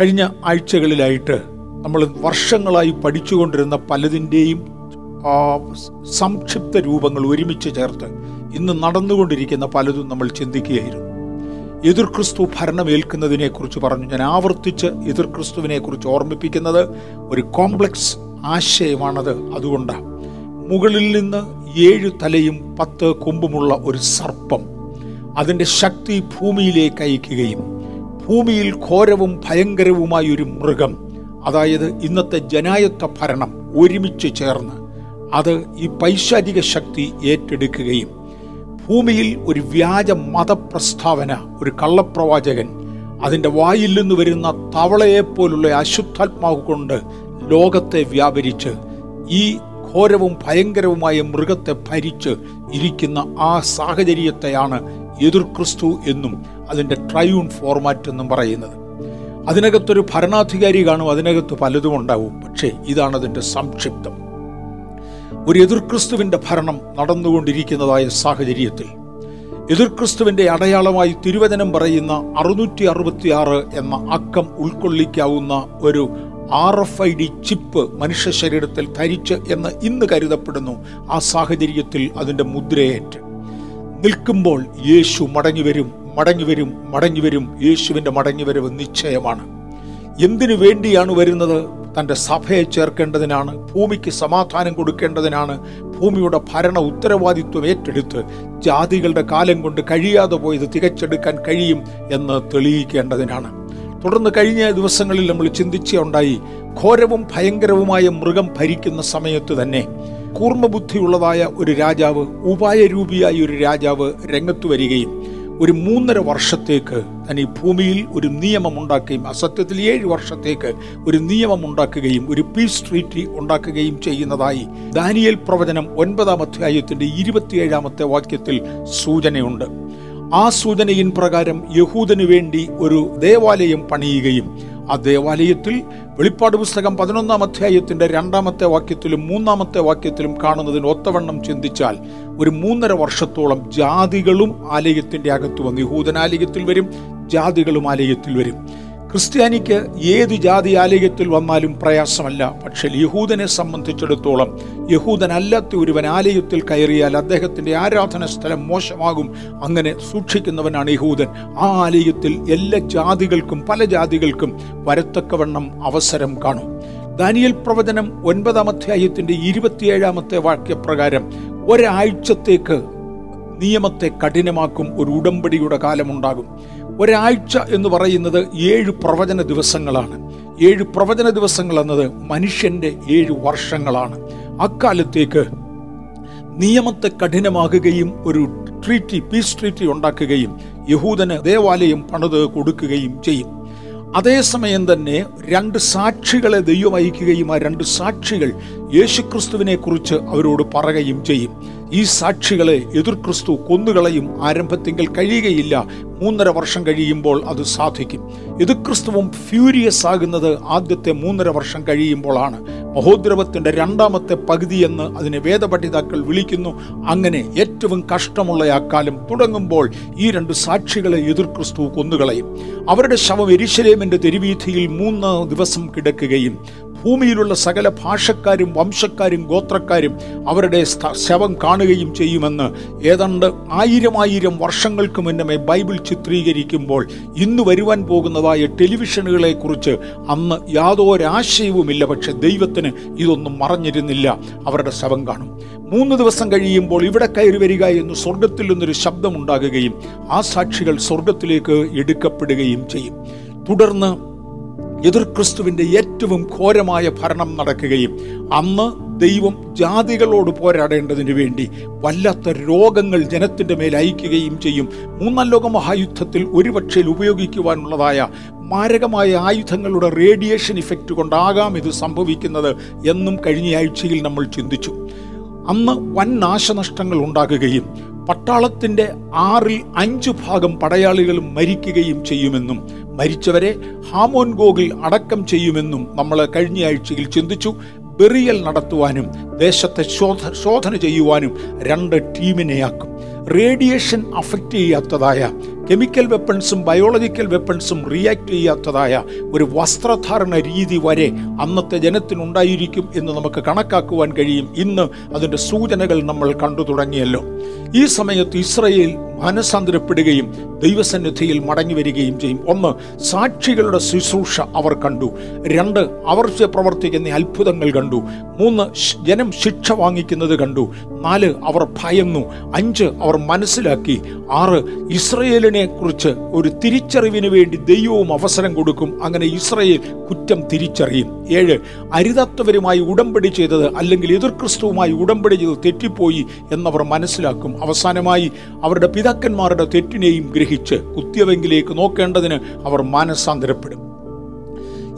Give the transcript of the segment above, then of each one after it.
കഴിഞ്ഞ ആഴ്ചകളിലായിട്ട് നമ്മൾ വർഷങ്ങളായി പഠിച്ചുകൊണ്ടിരുന്ന പലതിന്റെയും സംക്ഷിപ്ത രൂപങ്ങൾ ഒരുമിച്ച് ചേർത്ത് ഇന്ന് നടന്നുകൊണ്ടിരിക്കുന്ന പലതും നമ്മൾ ചിന്തിക്കുകയായിരുന്നു. എതിർ ക്രിസ്തു ഭരണമേൽക്കുന്നതിനെ കുറിച്ച് പറഞ്ഞു. ഞാൻ ആവർത്തിച്ച് എതിർ ക്രിസ്തുവിനെ കുറിച്ച് ഓർമ്മിപ്പിക്കുന്നത് ഒരു കോംപ്ലക്സ് ആശയമാണത്. അതുകൊണ്ടാണ്. മുകളിൽ നിന്ന് ഏഴ് തലയും പത്ത് കൊമ്പുമുള്ള ഒരു സർപ്പം അതിന്റെ ശക്തി ഭൂമിയിലേക്ക് അയക്കുകയും ഭൂമിയിൽ ഘോരവും ഭയങ്കരവുമായൊരു മൃഗം. അതായത് ഇന്നത്തെ ജനായത്ത ഭരണം ഒരുമിച്ച് ചേർന്ന് അത് ഈ പൈശാചിക ശക്തി ഏറ്റെടുക്കുകയും ഭൂമിയിൽ ഒരു വ്യാജ മതപ്രസ്താവന ഒരു കള്ളപ്രവാചകൻ അതിന്റെ വായിൽ നിന്ന് വരുന്ന തവളയെപ്പോലുള്ള അശുദ്ധാത്മാവ് കൊണ്ട് ലോകത്തെ വ്യാപരിച്ച് ഈ ഘോരവും ഭയങ്കരവുമായ മൃഗത്തെ ഭരിച്ച് ഇരിക്കുന്ന ആ സാഹചര്യത്തെയാണ് എതിർക്രിസ്തു എന്നും അതിന്റെ ട്രയൂൺ ഫോർമാറ്റ് എന്നും പറയുന്നത്. അതിനകത്തൊരു ഭരണാധികാരി കാണും അതിനകത്ത് പലതും ഉണ്ടാവും. പക്ഷേ ഇതാണ് അതിന്റെ സംക്ഷിപ്തം. ഒരു എതിർക്രിസ്തുവിന്റെ ഭരണം നടന്നുകൊണ്ടിരിക്കുന്നതായ സാഹചര്യത്തിൽ എതിർക്രിസ്തുവിന്റെ അടയാളമായി തിരുവചനം പറയുന്ന അറുന്നൂറ്റി അറുപത്തിയാറ് എന്ന അക്കം ഉൾക്കൊള്ളിക്കാവുന്ന ഒരു R F I D chip മനുഷ്യ ശരീരത്തിൽ ധരിച്ച് എന്ന് ഇന്ന് കരുതപ്പെടുന്നു ആ സാഹചര്യത്തിൽ അതിന്റെ മുദ്രയേറ്റ്. നിൽക്കുമ്പോൾ യേശു മടങ്ങിവരും മടങ്ങിവരും. യേശുവിന്റെ മടങ്ങി മടങ്ങിവരവ് നിശ്ചയമാണ്. എന്തിനു വേണ്ടിയാണ് വരുന്നത്? തന്റെ സഭയെ ചേർക്കേണ്ടതിനാണ് ഭൂമിക്ക് സമാധാനം കൊടുക്കേണ്ടതിനാണ് ഭൂമിയുടെ ഭരണ ഉത്തരവാദിത്വം ഏറ്റെടുത്ത് ജാതികളുടെ കാലം കൊണ്ട് കഴിയാതെ പോയത് തികച്ചെടുക്കാൻ കഴിയും എന്ന് തെളിയിക്കേണ്ടതിനാണ്. തുടർന്ന് കഴിഞ്ഞ ദിവസങ്ങളിൽ നമ്മൾ ചിന്തിച്ചുണ്ടായി ഘോരവും ഭയങ്കരവുമായ മൃഗം ഭരിക്കുന്ന സമയത്ത് തന്നെ കൂർമ്മബുദ്ധിയുള്ളതായ ഒരു രാജാവ് ഉപായരൂപിയായ ഒരു രാജാവ് രംഗത്തു വരികയും ഒരു മൂന്നര വർഷത്തേക്ക് താൻ ഈ ഭൂമിയിൽ ഒരു നിയമം ഉണ്ടാക്കുകയും അസത്യത്തിൽ ഏഴ് വർഷത്തേക്ക് ഒരു നിയമം ഉണ്ടാക്കുകയും ഒരു പീസ് ട്രീറ്റി ഉണ്ടാക്കുകയും ചെയ്യുന്നതായി ദാനിയൽ പ്രവചനം ഒൻപതാം അധ്യായത്തിന്റെ ഇരുപത്തിയേഴാമത്തെ വാക്യത്തിൽ സൂചനയുണ്ട്. ആ സൂചനയിൻ പ്രകാരം യഹൂദനു വേണ്ടി ഒരു ദേവാലയം പണിയുകയും ആ ദേവാലയത്തിൽ വെളിപ്പാട് പുസ്തകം പതിനൊന്നാം അധ്യായത്തിന്റെ രണ്ടാമത്തെ വാക്യത്തിലും മൂന്നാമത്തെ വാക്യത്തിലും കാണുന്നതിന് ഒത്തവണ്ണം ചിന്തിച്ചാൽ ഒരു മൂന്നര വർഷത്തോളം ജാതികളും ആലയത്തിന്റെ അകത്ത് വന്ന് യഹൂദൻ ആലയത്തിൽ വരും ജാതികളും ആലയത്തിൽ വരും. ക്രിസ്ത്യാനിക്ക് ഏത് ജാതി ആലയത്തിൽ വന്നാലും പ്രയാസമല്ല. പക്ഷേ യഹൂദനെ സംബന്ധിച്ചിടത്തോളം യഹൂദനല്ലാത്ത ഒരുവൻ ആലയത്തിൽ കയറിയാൽ അദ്ദേഹത്തിന്റെ ആരാധന സ്ഥലം മോശമാകും. അങ്ങനെ സൂക്ഷിക്കുന്നവനാണ് യഹൂദൻ. ആ ആലയത്തിൽ എല്ലാ ജാതികൾക്കും പല ജാതികൾക്കും വരത്തക്കവണ്ണം അവസരം കാണും. ദാനിയൽ പ്രവചനം ഒൻപതാം അധ്യായത്തിന്റെ ഇരുപത്തിയേഴാമത്തെ വാക്യപ്രകാരം ഒരാഴ്ചത്തേക്ക് നിയമത്തെ കഠിനമാക്കും ഒരു ഉടമ്പടിയുടെ കാലമുണ്ടാകും. ഒരാഴ്ച എന്ന് പറയുന്നത് ഏഴ് പ്രവചന ദിവസങ്ങളാണ്. ഏഴ് പ്രവചന ദിവസങ്ങൾ എന്നത് മനുഷ്യന്റെ ഏഴ് വർഷങ്ങളാണ്. അക്കാലത്തേക്ക് നിയമത്തെ കഠിനമാകുകയും ഒരു ട്രീറ്റി പീസ് ട്രീറ്റി ഉണ്ടാക്കുകയും യഹൂദന് ദേവാലയം പണിത് കൊടുക്കുകയും ചെയ്യും. അതേസമയം തന്നെ രണ്ട് സാക്ഷികളെ ദൈവം അയക്കുകയും ആ രണ്ട് സാക്ഷികൾ യേശുക്രിസ്തുവിനെ കുറിച്ച് അവരോട് പറയുകയും ചെയ്യും. ഈ സാക്ഷികളെ എതിർ ക്രിസ്തു കൊന്നുകളയും ആരംഭത്തിങ്കിൽ കഴിയുകയില്ല. മൂന്നര വർഷം കഴിയുമ്പോൾ അത് സാധിക്കും. എതിർ ക്രിസ്തുവും ഫ്യൂരിയസ് ആകുന്നത് ആദ്യത്തെ മൂന്നര വർഷം കഴിയുമ്പോഴാണ് മഹോദ്രവത്തിന്റെ രണ്ടാമത്തെ പകുതി എന്ന് അതിനെ വേദപഠിതാക്കൾ വിളിക്കുന്നു. അങ്ങനെ ഏറ്റവും കഷ്ടമുള്ള ആ കാലം തുടങ്ങുമ്പോൾ ഈ രണ്ട് സാക്ഷികളെ എതിർ ക്രിസ്തു കൊന്നുകളയും. അവരുടെ ശവം എരിശലേമിന്റെ തെരുവീഥിയിൽ മൂന്ന് ദിവസം കിടക്കുകയും ഭൂമിയിലുള്ള സകല ഭാഷക്കാരും വംശക്കാരും ഗോത്രക്കാരും അവരുടെ ശവം കാണുകയും ചെയ്യുമെന്ന് ഏതാണ്ട് ആയിരം ആയിരം വർഷങ്ങൾക്ക് മുന്നമേ ബൈബിൾ ചിത്രീകരിക്കുമ്പോൾ ഇന്ന് വരുവാൻ പോകുന്നതായ ടെലിവിഷനുകളെ കുറിച്ച് അന്ന് യാതൊരാശയവുമില്ല. പക്ഷെ ദൈവത്തിന് ഇതൊന്നും മറഞ്ഞിരുന്നില്ല. അവരുടെ ശവം കാണും. മൂന്ന് ദിവസം കഴിയുമ്പോൾ ഇവിടെ കയറി വരിക എന്ന് സ്വർഗത്തിൽ നിന്നൊരു ശബ്ദമുണ്ടാകുകയും ആ സാക്ഷികൾ സ്വർഗത്തിലേക്ക് എടുക്കപ്പെടുകയും ചെയ്യും. തുടർന്ന് എതിർ ക്രിസ്തുവിന്റെ ഏറ്റവും ഘോരമായ ഭരണം നടക്കുകയും അന്ന് ദൈവം ജാതികളോട് പോരാടേണ്ടതിന് വേണ്ടി വല്ലാത്ത രോഗങ്ങൾ ജനത്തിന്റെ മേൽ അയക്കുകയും ചെയ്യും. മൂന്നാം ലോക മഹായുദ്ധത്തിൽ ഒരുപക്ഷേ ഉപയോഗിക്കുവാനുള്ളതായ മാരകമായ ആയുധങ്ങളുടെ റേഡിയേഷൻ ഇഫക്റ്റ് കൊണ്ടാകാം ഇത് സംഭവിക്കുന്നത് എന്നും കഴിഞ്ഞ ആഴ്ചയിൽ നമ്മൾ ചിന്തിച്ചു. അന്ന് വൻ നാശനഷ്ടങ്ങൾ ഉണ്ടാകുകയും പട്ടാളത്തിന്റെ ആറിൽ അഞ്ചു ഭാഗം പടയാളികളും മരിക്കുകയും ചെയ്യുമെന്നും മരിച്ചവരെ ഹാമോൻ ഗോഗിൽ അടക്കം ചെയ്യുമെന്നും നമ്മൾ കഴിഞ്ഞ ആഴ്ചയിൽ ചിന്തിച്ചു. ബെറിയൽ നടത്തുവാനും ദേശത്തെ ശോധ ശോധന ചെയ്യുവാനും രണ്ട് ടീമിനെയാക്കും. റേഡിയേഷൻ അഫക്റ്റ് ചെയ്യാത്തതായ കെമിക്കൽ വെപ്പൺസും ബയോളജിക്കൽ വെപ്പൺസും റിയാക്ട് ചെയ്യാത്തതായ ഒരു വസ്ത്രധാരണ രീതി വരെ അന്നത്തെ ജനത്തിനുണ്ടായിരിക്കും എന്ന് നമുക്ക് കണക്കാക്കുവാൻ കഴിയും. ഇന്ന് അതിന്റെ സൂചനകൾ നമ്മൾ കണ്ടു തുടങ്ങിയല്ലോ. ഈ സമയത്ത് ഇസ്രയേൽ മനസാന്തരപ്പെടുകയും ദൈവസന്നിധിയിൽ മടങ്ങി വരികയും ചെയ്യും. ഒന്ന് സാക്ഷികളുടെ ശുശ്രൂഷ അവർ കണ്ടു. രണ്ട് അവർ പ്രവർത്തിക്കുന്ന അത്ഭുതങ്ങൾ കണ്ടു. മൂന്ന് ജനം ശിക്ഷ വാങ്ങിക്കുന്നത് കണ്ടു. നാല് അവർ ഭയന്നു. അഞ്ച് അവർ മനസ്സിലാക്കി. ആറ് ഇസ്രയേലിനെ കുറിച്ച് ഒരു തിരിച്ചറിവിന് വേണ്ടി ദൈവവും അവസരം കൊടുക്കും. അങ്ങനെ ഇസ്രയേൽ കുറ്റം തിരിച്ചറിയും. ഏഴ് അരുതാത്തവരുമായി ഉടമ്പടി ചെയ്തത് അല്ലെങ്കിൽ എതിർ ക്രിസ്തുവുമായി ഉടമ്പടി ചെയ്ത് തെറ്റിപ്പോയി എന്നവർ മനസ്സിലാക്കും. അവസാനമായി അവരുടെ പിതാക്കന്മാരുടെ തെറ്റിനെയും ഗ്രഹിച്ച് കുത്തിയവെങ്കിലേക്ക് നോക്കേണ്ടതിന് അവർ മാനസാന്തരപ്പെടും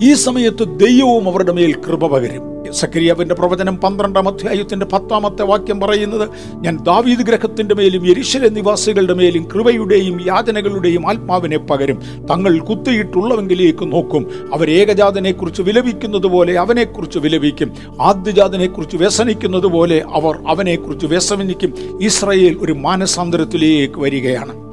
ഈ സമയത്ത് ദൈവവും അവരുടെ മേൽ കൃപ പകരും. സക്രിയാവിന്റെ പ്രവചനം പന്ത്രണ്ടാം അധ്യായത്തിന്റെ പത്താമത്തെ വാക്യം പറയുന്നത് ഞാൻ ദാവീദ് ഗ്രഹത്തിന്റെ മേലും എരിശര നിവാസികളുടെ മേലും കൃപയുടെയും യാതനകളുടെയും ആത്മാവിനെ പകരും. തങ്ങൾ കുത്തിയിട്ടുള്ളവെങ്കിലേക്ക് നോക്കും. അവർ ഏകജാതനെക്കുറിച്ച് വിലപിക്കുന്നത് പോലെ അവനെക്കുറിച്ച് വിലപിക്കും. ആദ്യജാതനെക്കുറിച്ച് വ്യസനിക്കുന്നത് പോലെ അവർ അവനെക്കുറിച്ച് വ്യസനിക്കും. ഇസ്രയേൽ ഒരു മാനസാന്തരത്തിലേക്ക് വരികയാണ്.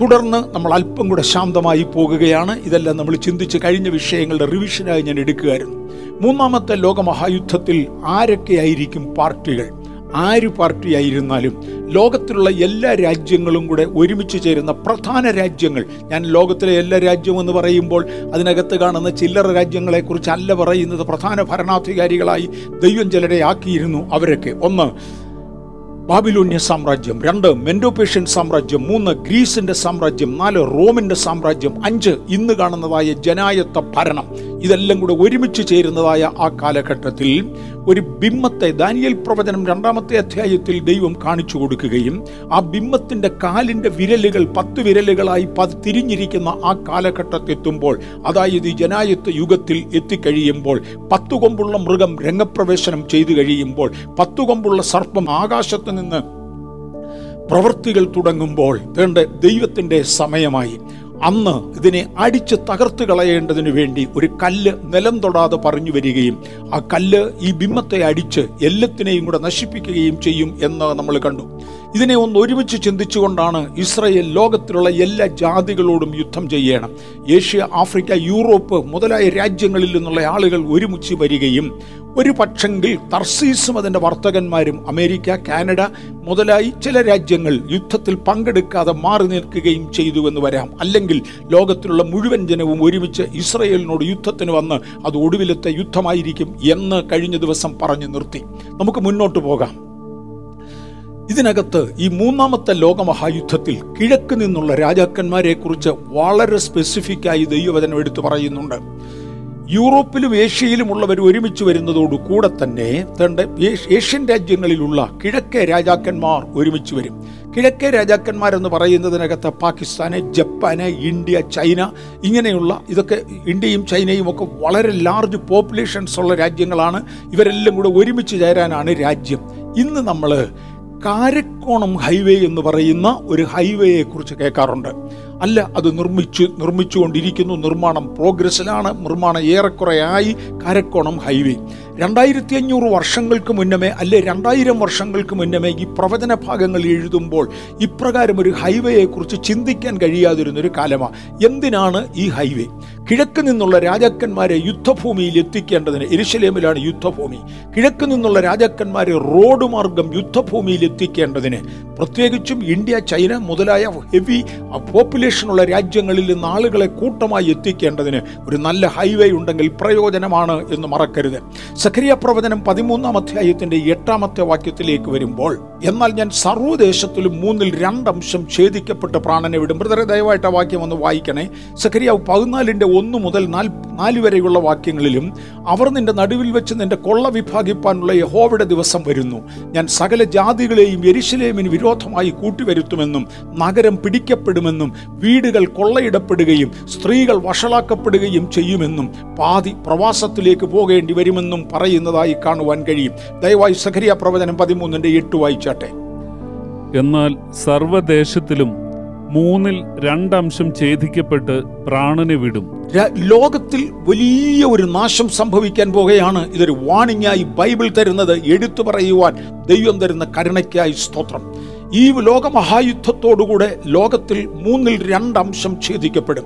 തുടർന്ന് നമ്മൾ അല്പം കൂടെ ശാന്തമായി പോകുകയാണ്. ഇതെല്ലാം നമ്മൾ ചിന്തിച്ച് കഴിഞ്ഞ വിഷയങ്ങളുടെ റിവിഷനായി ഞാൻ എടുക്കുകയായിരുന്നു. മൂന്നാമത്തെ ലോകമഹായുദ്ധത്തിൽ ആരൊക്കെയായിരിക്കും പാർട്ടികൾ? ആര് പാർട്ടിയായിരുന്നാലും ലോകത്തിലുള്ള എല്ലാ രാജ്യങ്ങളും കൂടെ ഒരുമിച്ച് ചേരുന്ന പ്രധാന രാജ്യങ്ങൾ. ഞാൻ ലോകത്തിലെ എല്ലാ രാജ്യവും എന്ന് പറയുമ്പോൾ അതിനകത്ത് കാണുന്ന ചില്ലറ രാജ്യങ്ങളെക്കുറിച്ചല്ല പറയുന്നത് പ്രധാന ഭരണാധികാരികളായി ദൈവം ചിലരെ ആക്കിയിരുന്നു അവരൊക്കെ. ഒന്ന് ബാബിലോന്യ സാമ്രാജ്യം രണ്ട് മെൻഡോപേഷ്യൻ സാമ്രാജ്യം മൂന്ന് ഗ്രീസിന്റെ സാമ്രാജ്യം നാല് റോമിന്റെ സാമ്രാജ്യം അഞ്ച് ഇന്ന് കാണുന്നതായ ജനായത്ത ഭരണം. ഇതെല്ലാം കൂടെ ഒരുമിച്ച് ചേരുന്നതായ ആ കാലഘട്ടത്തിൽ ഒരു ബിംബത്തെ ദാനിയൽ പ്രവചനം രണ്ടാമത്തെ അധ്യായത്തിൽ ദൈവം കാണിച്ചു കൊടുക്കുകയും ആ ബിംബത്തിന്റെ കാലിന്റെ വിരലുകൾ പത്ത് വിരലുകളായി തിരിഞ്ഞിരിക്കുന്ന ആ കാലഘട്ടത്തെത്തുമ്പോൾ അതായത് ഈ ജനായത്ത് യുഗത്തിൽ എത്തിക്കഴിയുമ്പോൾ പത്തു കൊമ്പുള്ള മൃഗം രംഗപ്രവേശനം ചെയ്തു കഴിയുമ്പോൾ പത്തു കൊമ്പുള്ള സർപ്പം ആകാശത്ത് നിന്ന് പ്രവൃത്തികൾ തുടങ്ങുമ്പോൾ വേണ്ട ദൈവത്തിന്റെ സമയമായി അന്ന് ഇതിനെ അടിച്ച് തകർത്ത് കളയേണ്ടതിനു വേണ്ടി ഒരു കല്ല് നിലം തൊടാതെ പറഞ്ഞു വരികയും ആ കല്ല് ഈ ബിംബത്തെ അടിച്ച് എല്ലാത്തിനെയും കൂടെ നശിപ്പിക്കുകയും ചെയ്യും എന്ന് നമ്മൾ കണ്ടു. ഇതിനെ ഒന്ന് ഒരുമിച്ച് ചിന്തിച്ചുകൊണ്ടാണ് ഇസ്രയേൽ ലോകത്തിലുള്ള എല്ലാ ജാതികളോടും യുദ്ധം ചെയ്യണം. ഏഷ്യ ആഫ്രിക്ക യൂറോപ്പ് മുതലായ രാജ്യങ്ങളിൽ നിന്നുള്ള ആളുകൾ ഒരുമിച്ച് വരികയും ഒരു പക്ഷെങ്കിൽ തർസീസും അതിന്റെ വർത്തകന്മാരും അമേരിക്ക കാനഡ മുതലായി ചില രാജ്യങ്ങൾ യുദ്ധത്തിൽ പങ്കെടുക്കാതെ മാറി നിൽക്കുകയും ചെയ്തു എന്ന് വരാം. അല്ലെങ്കിൽ ലോകത്തിലുള്ള മുഴുവൻ ജനവും ഒരുമിച്ച് ഇസ്രയേലിനോട് യുദ്ധത്തിന് വന്ന് അത് ഒടുവിലത്തെ യുദ്ധമായിരിക്കും എന്ന് കഴിഞ്ഞ ദിവസം പറഞ്ഞു നിർത്തി. നമുക്ക് മുന്നോട്ട് പോകാം. ഇതിനകത്ത് ഈ മൂന്നാമത്തെ ലോകമഹായുദ്ധത്തിൽ കിഴക്ക് നിന്നുള്ള രാജാക്കന്മാരെ കുറിച്ച് വളരെ സ്പെസിഫിക്കായി ദൈവവചനം എടുത്തു പറയുന്നുണ്ട്. യൂറോപ്പിലും ഏഷ്യയിലും ഉള്ളവർ ഒരുമിച്ച് വരുന്നതോടു കൂടെ തന്നെ ഏഷ്യൻ രാജ്യങ്ങളിലുള്ള കിഴക്കേ രാജാക്കന്മാർ ഒരുമിച്ച് വരും. കിഴക്കേ രാജാക്കന്മാരെന്ന് പറയുന്നതിനകത്ത് പാകിസ്ഥാന് ജപ്പാന് ഇന്ത്യ ചൈന ഇങ്ങനെയുള്ള ഇതൊക്കെ ഇന്ത്യയും ചൈനയും ഒക്കെ വളരെ ലാർജ് പോപ്പുലേഷൻസ് ഉള്ള രാജ്യങ്ങളാണ്. ഇവരെല്ലാം കൂടെ ഒരുമിച്ച് ചേരാനാണ് രാജ്യം. ഇന്ന് നമ്മൾ കാരക്കോണം ഹൈവേ എന്ന് പറയുന്ന ഒരു ഹൈവേയെ കുറിച്ച് കേൾക്കാറുണ്ട്. അല്ല അത് നിർമ്മിച്ചു നിർമ്മിച്ചുകൊണ്ടിരിക്കുന്നു. നിർമ്മാണം പ്രോഗ്രസ്സിലാണ്. നിർമ്മാണം ഏറെക്കുറെ ആയി കാരക്കോണം ഹൈവേ. രണ്ടായിരത്തി അഞ്ഞൂറ് വർഷങ്ങൾക്ക് മുന്നമേ അല്ലെ രണ്ടായിരം വർഷങ്ങൾക്ക് മുന്നമേ ഈ പ്രവചന ഭാഗങ്ങൾ എഴുതുമ്പോൾ ഇപ്രകാരം ഒരു ഹൈവേയെക്കുറിച്ച് ചിന്തിക്കാൻ കഴിയാതിരുന്നൊരു കാലമാണ് എന്തിനാണ് ഈ ഹൈവേ? കിഴക്ക് നിന്നുള്ള രാജാക്കന്മാരെ യുദ്ധഭൂമിയിൽ എത്തിക്കേണ്ടതിന് എരിശലേമിലാണ് യുദ്ധഭൂമി. കിഴക്ക് നിന്നുള്ള രാജാക്കന്മാരെ റോഡ് മാർഗം യുദ്ധഭൂമിയിൽ എത്തിക്കേണ്ടതിന് പ്രത്യേകിച്ചും ഇന്ത്യ ചൈന മുതലായ ഹെവി പോപ്പുലേഷനുള്ള രാജ്യങ്ങളിൽ നിന്ന് ആളുകളെ കൂട്ടമായി എത്തിക്കേണ്ടതിന് ഒരു നല്ല ഹൈവേ ഉണ്ടെങ്കിൽ പ്രയോജനമാണ് എന്ന് മറക്കരുത്. സഖരിയ പ്രവചനം പതിമൂന്നാം അധ്യായത്തിന്റെ എട്ടാമത്തെ വാക്യത്തിലേക്ക് വരുമ്പോൾ എന്നാൽ ഞാൻ സർവദേശത്തിലും മൂന്നിൽ രണ്ടംശം ഛേദിക്കപ്പെട്ട് പ്രാണനെ വിടും. ബ്രദറെ ദയവായിട്ട് ആ വാക്യം ഒന്ന് വായിക്കണേ. സഖരിയാവ് പതിനാലിന്റെ ഒന്ന് മുതൽ നാല് നാല് വരെയുള്ള വാക്യങ്ങളിലും അവർ നിന്റെ നടുവിൽ വെച്ച് നിന്റെ കൊള്ള വിഭാഗിപ്പാനുള്ള യഹോവയുടെ ദിവസം വരുന്നു. ഞാൻ സകല ജാതികളെയും എരിശിലേമിന് വിരോധമായി കൂട്ടിവരുത്തുമെന്നും നഗരം പിടിക്കപ്പെടുമെന്നും വീടുകൾ കൊള്ളയിടപ്പെടുകയും സ്ത്രീകൾ വഷളാക്കപ്പെടുകയും ചെയ്യുമെന്നും പാതി പ്രവാസത്തിലേക്ക് പോകേണ്ടി വരുമെന്നും പറയുന്നതായി കാണുവാൻ കഴിയും. ദയവായി സഖരിയ പ്രവചനം പതിമൂന്നിന്റെ എട്ട് വായിച്ചാട്ടെ. എന്നാൽ സർവദേശത്തിലും മൂന്നിൽ രണ്ടംശം ഛേദിക്കപ്പെട്ട് പ്രാണനെ വിടും. ലോകത്തിൽ വലിയ ഒരു നാശം സംഭവിക്കാൻ പോകുകയാണ് ഇതൊരു വാണിംഗായി ബൈബിൾ തരുന്നത് എടുത്തു പറയുവാൻ ദൈവം തരുന്ന കരുണയ്ക്കായി സ്തോത്രം. ഈ ലോകമഹായുദ്ധത്തോടുകൂടെ ലോകത്തിൽ മൂന്നിൽ രണ്ടംശം ഛേദിക്കപ്പെടും.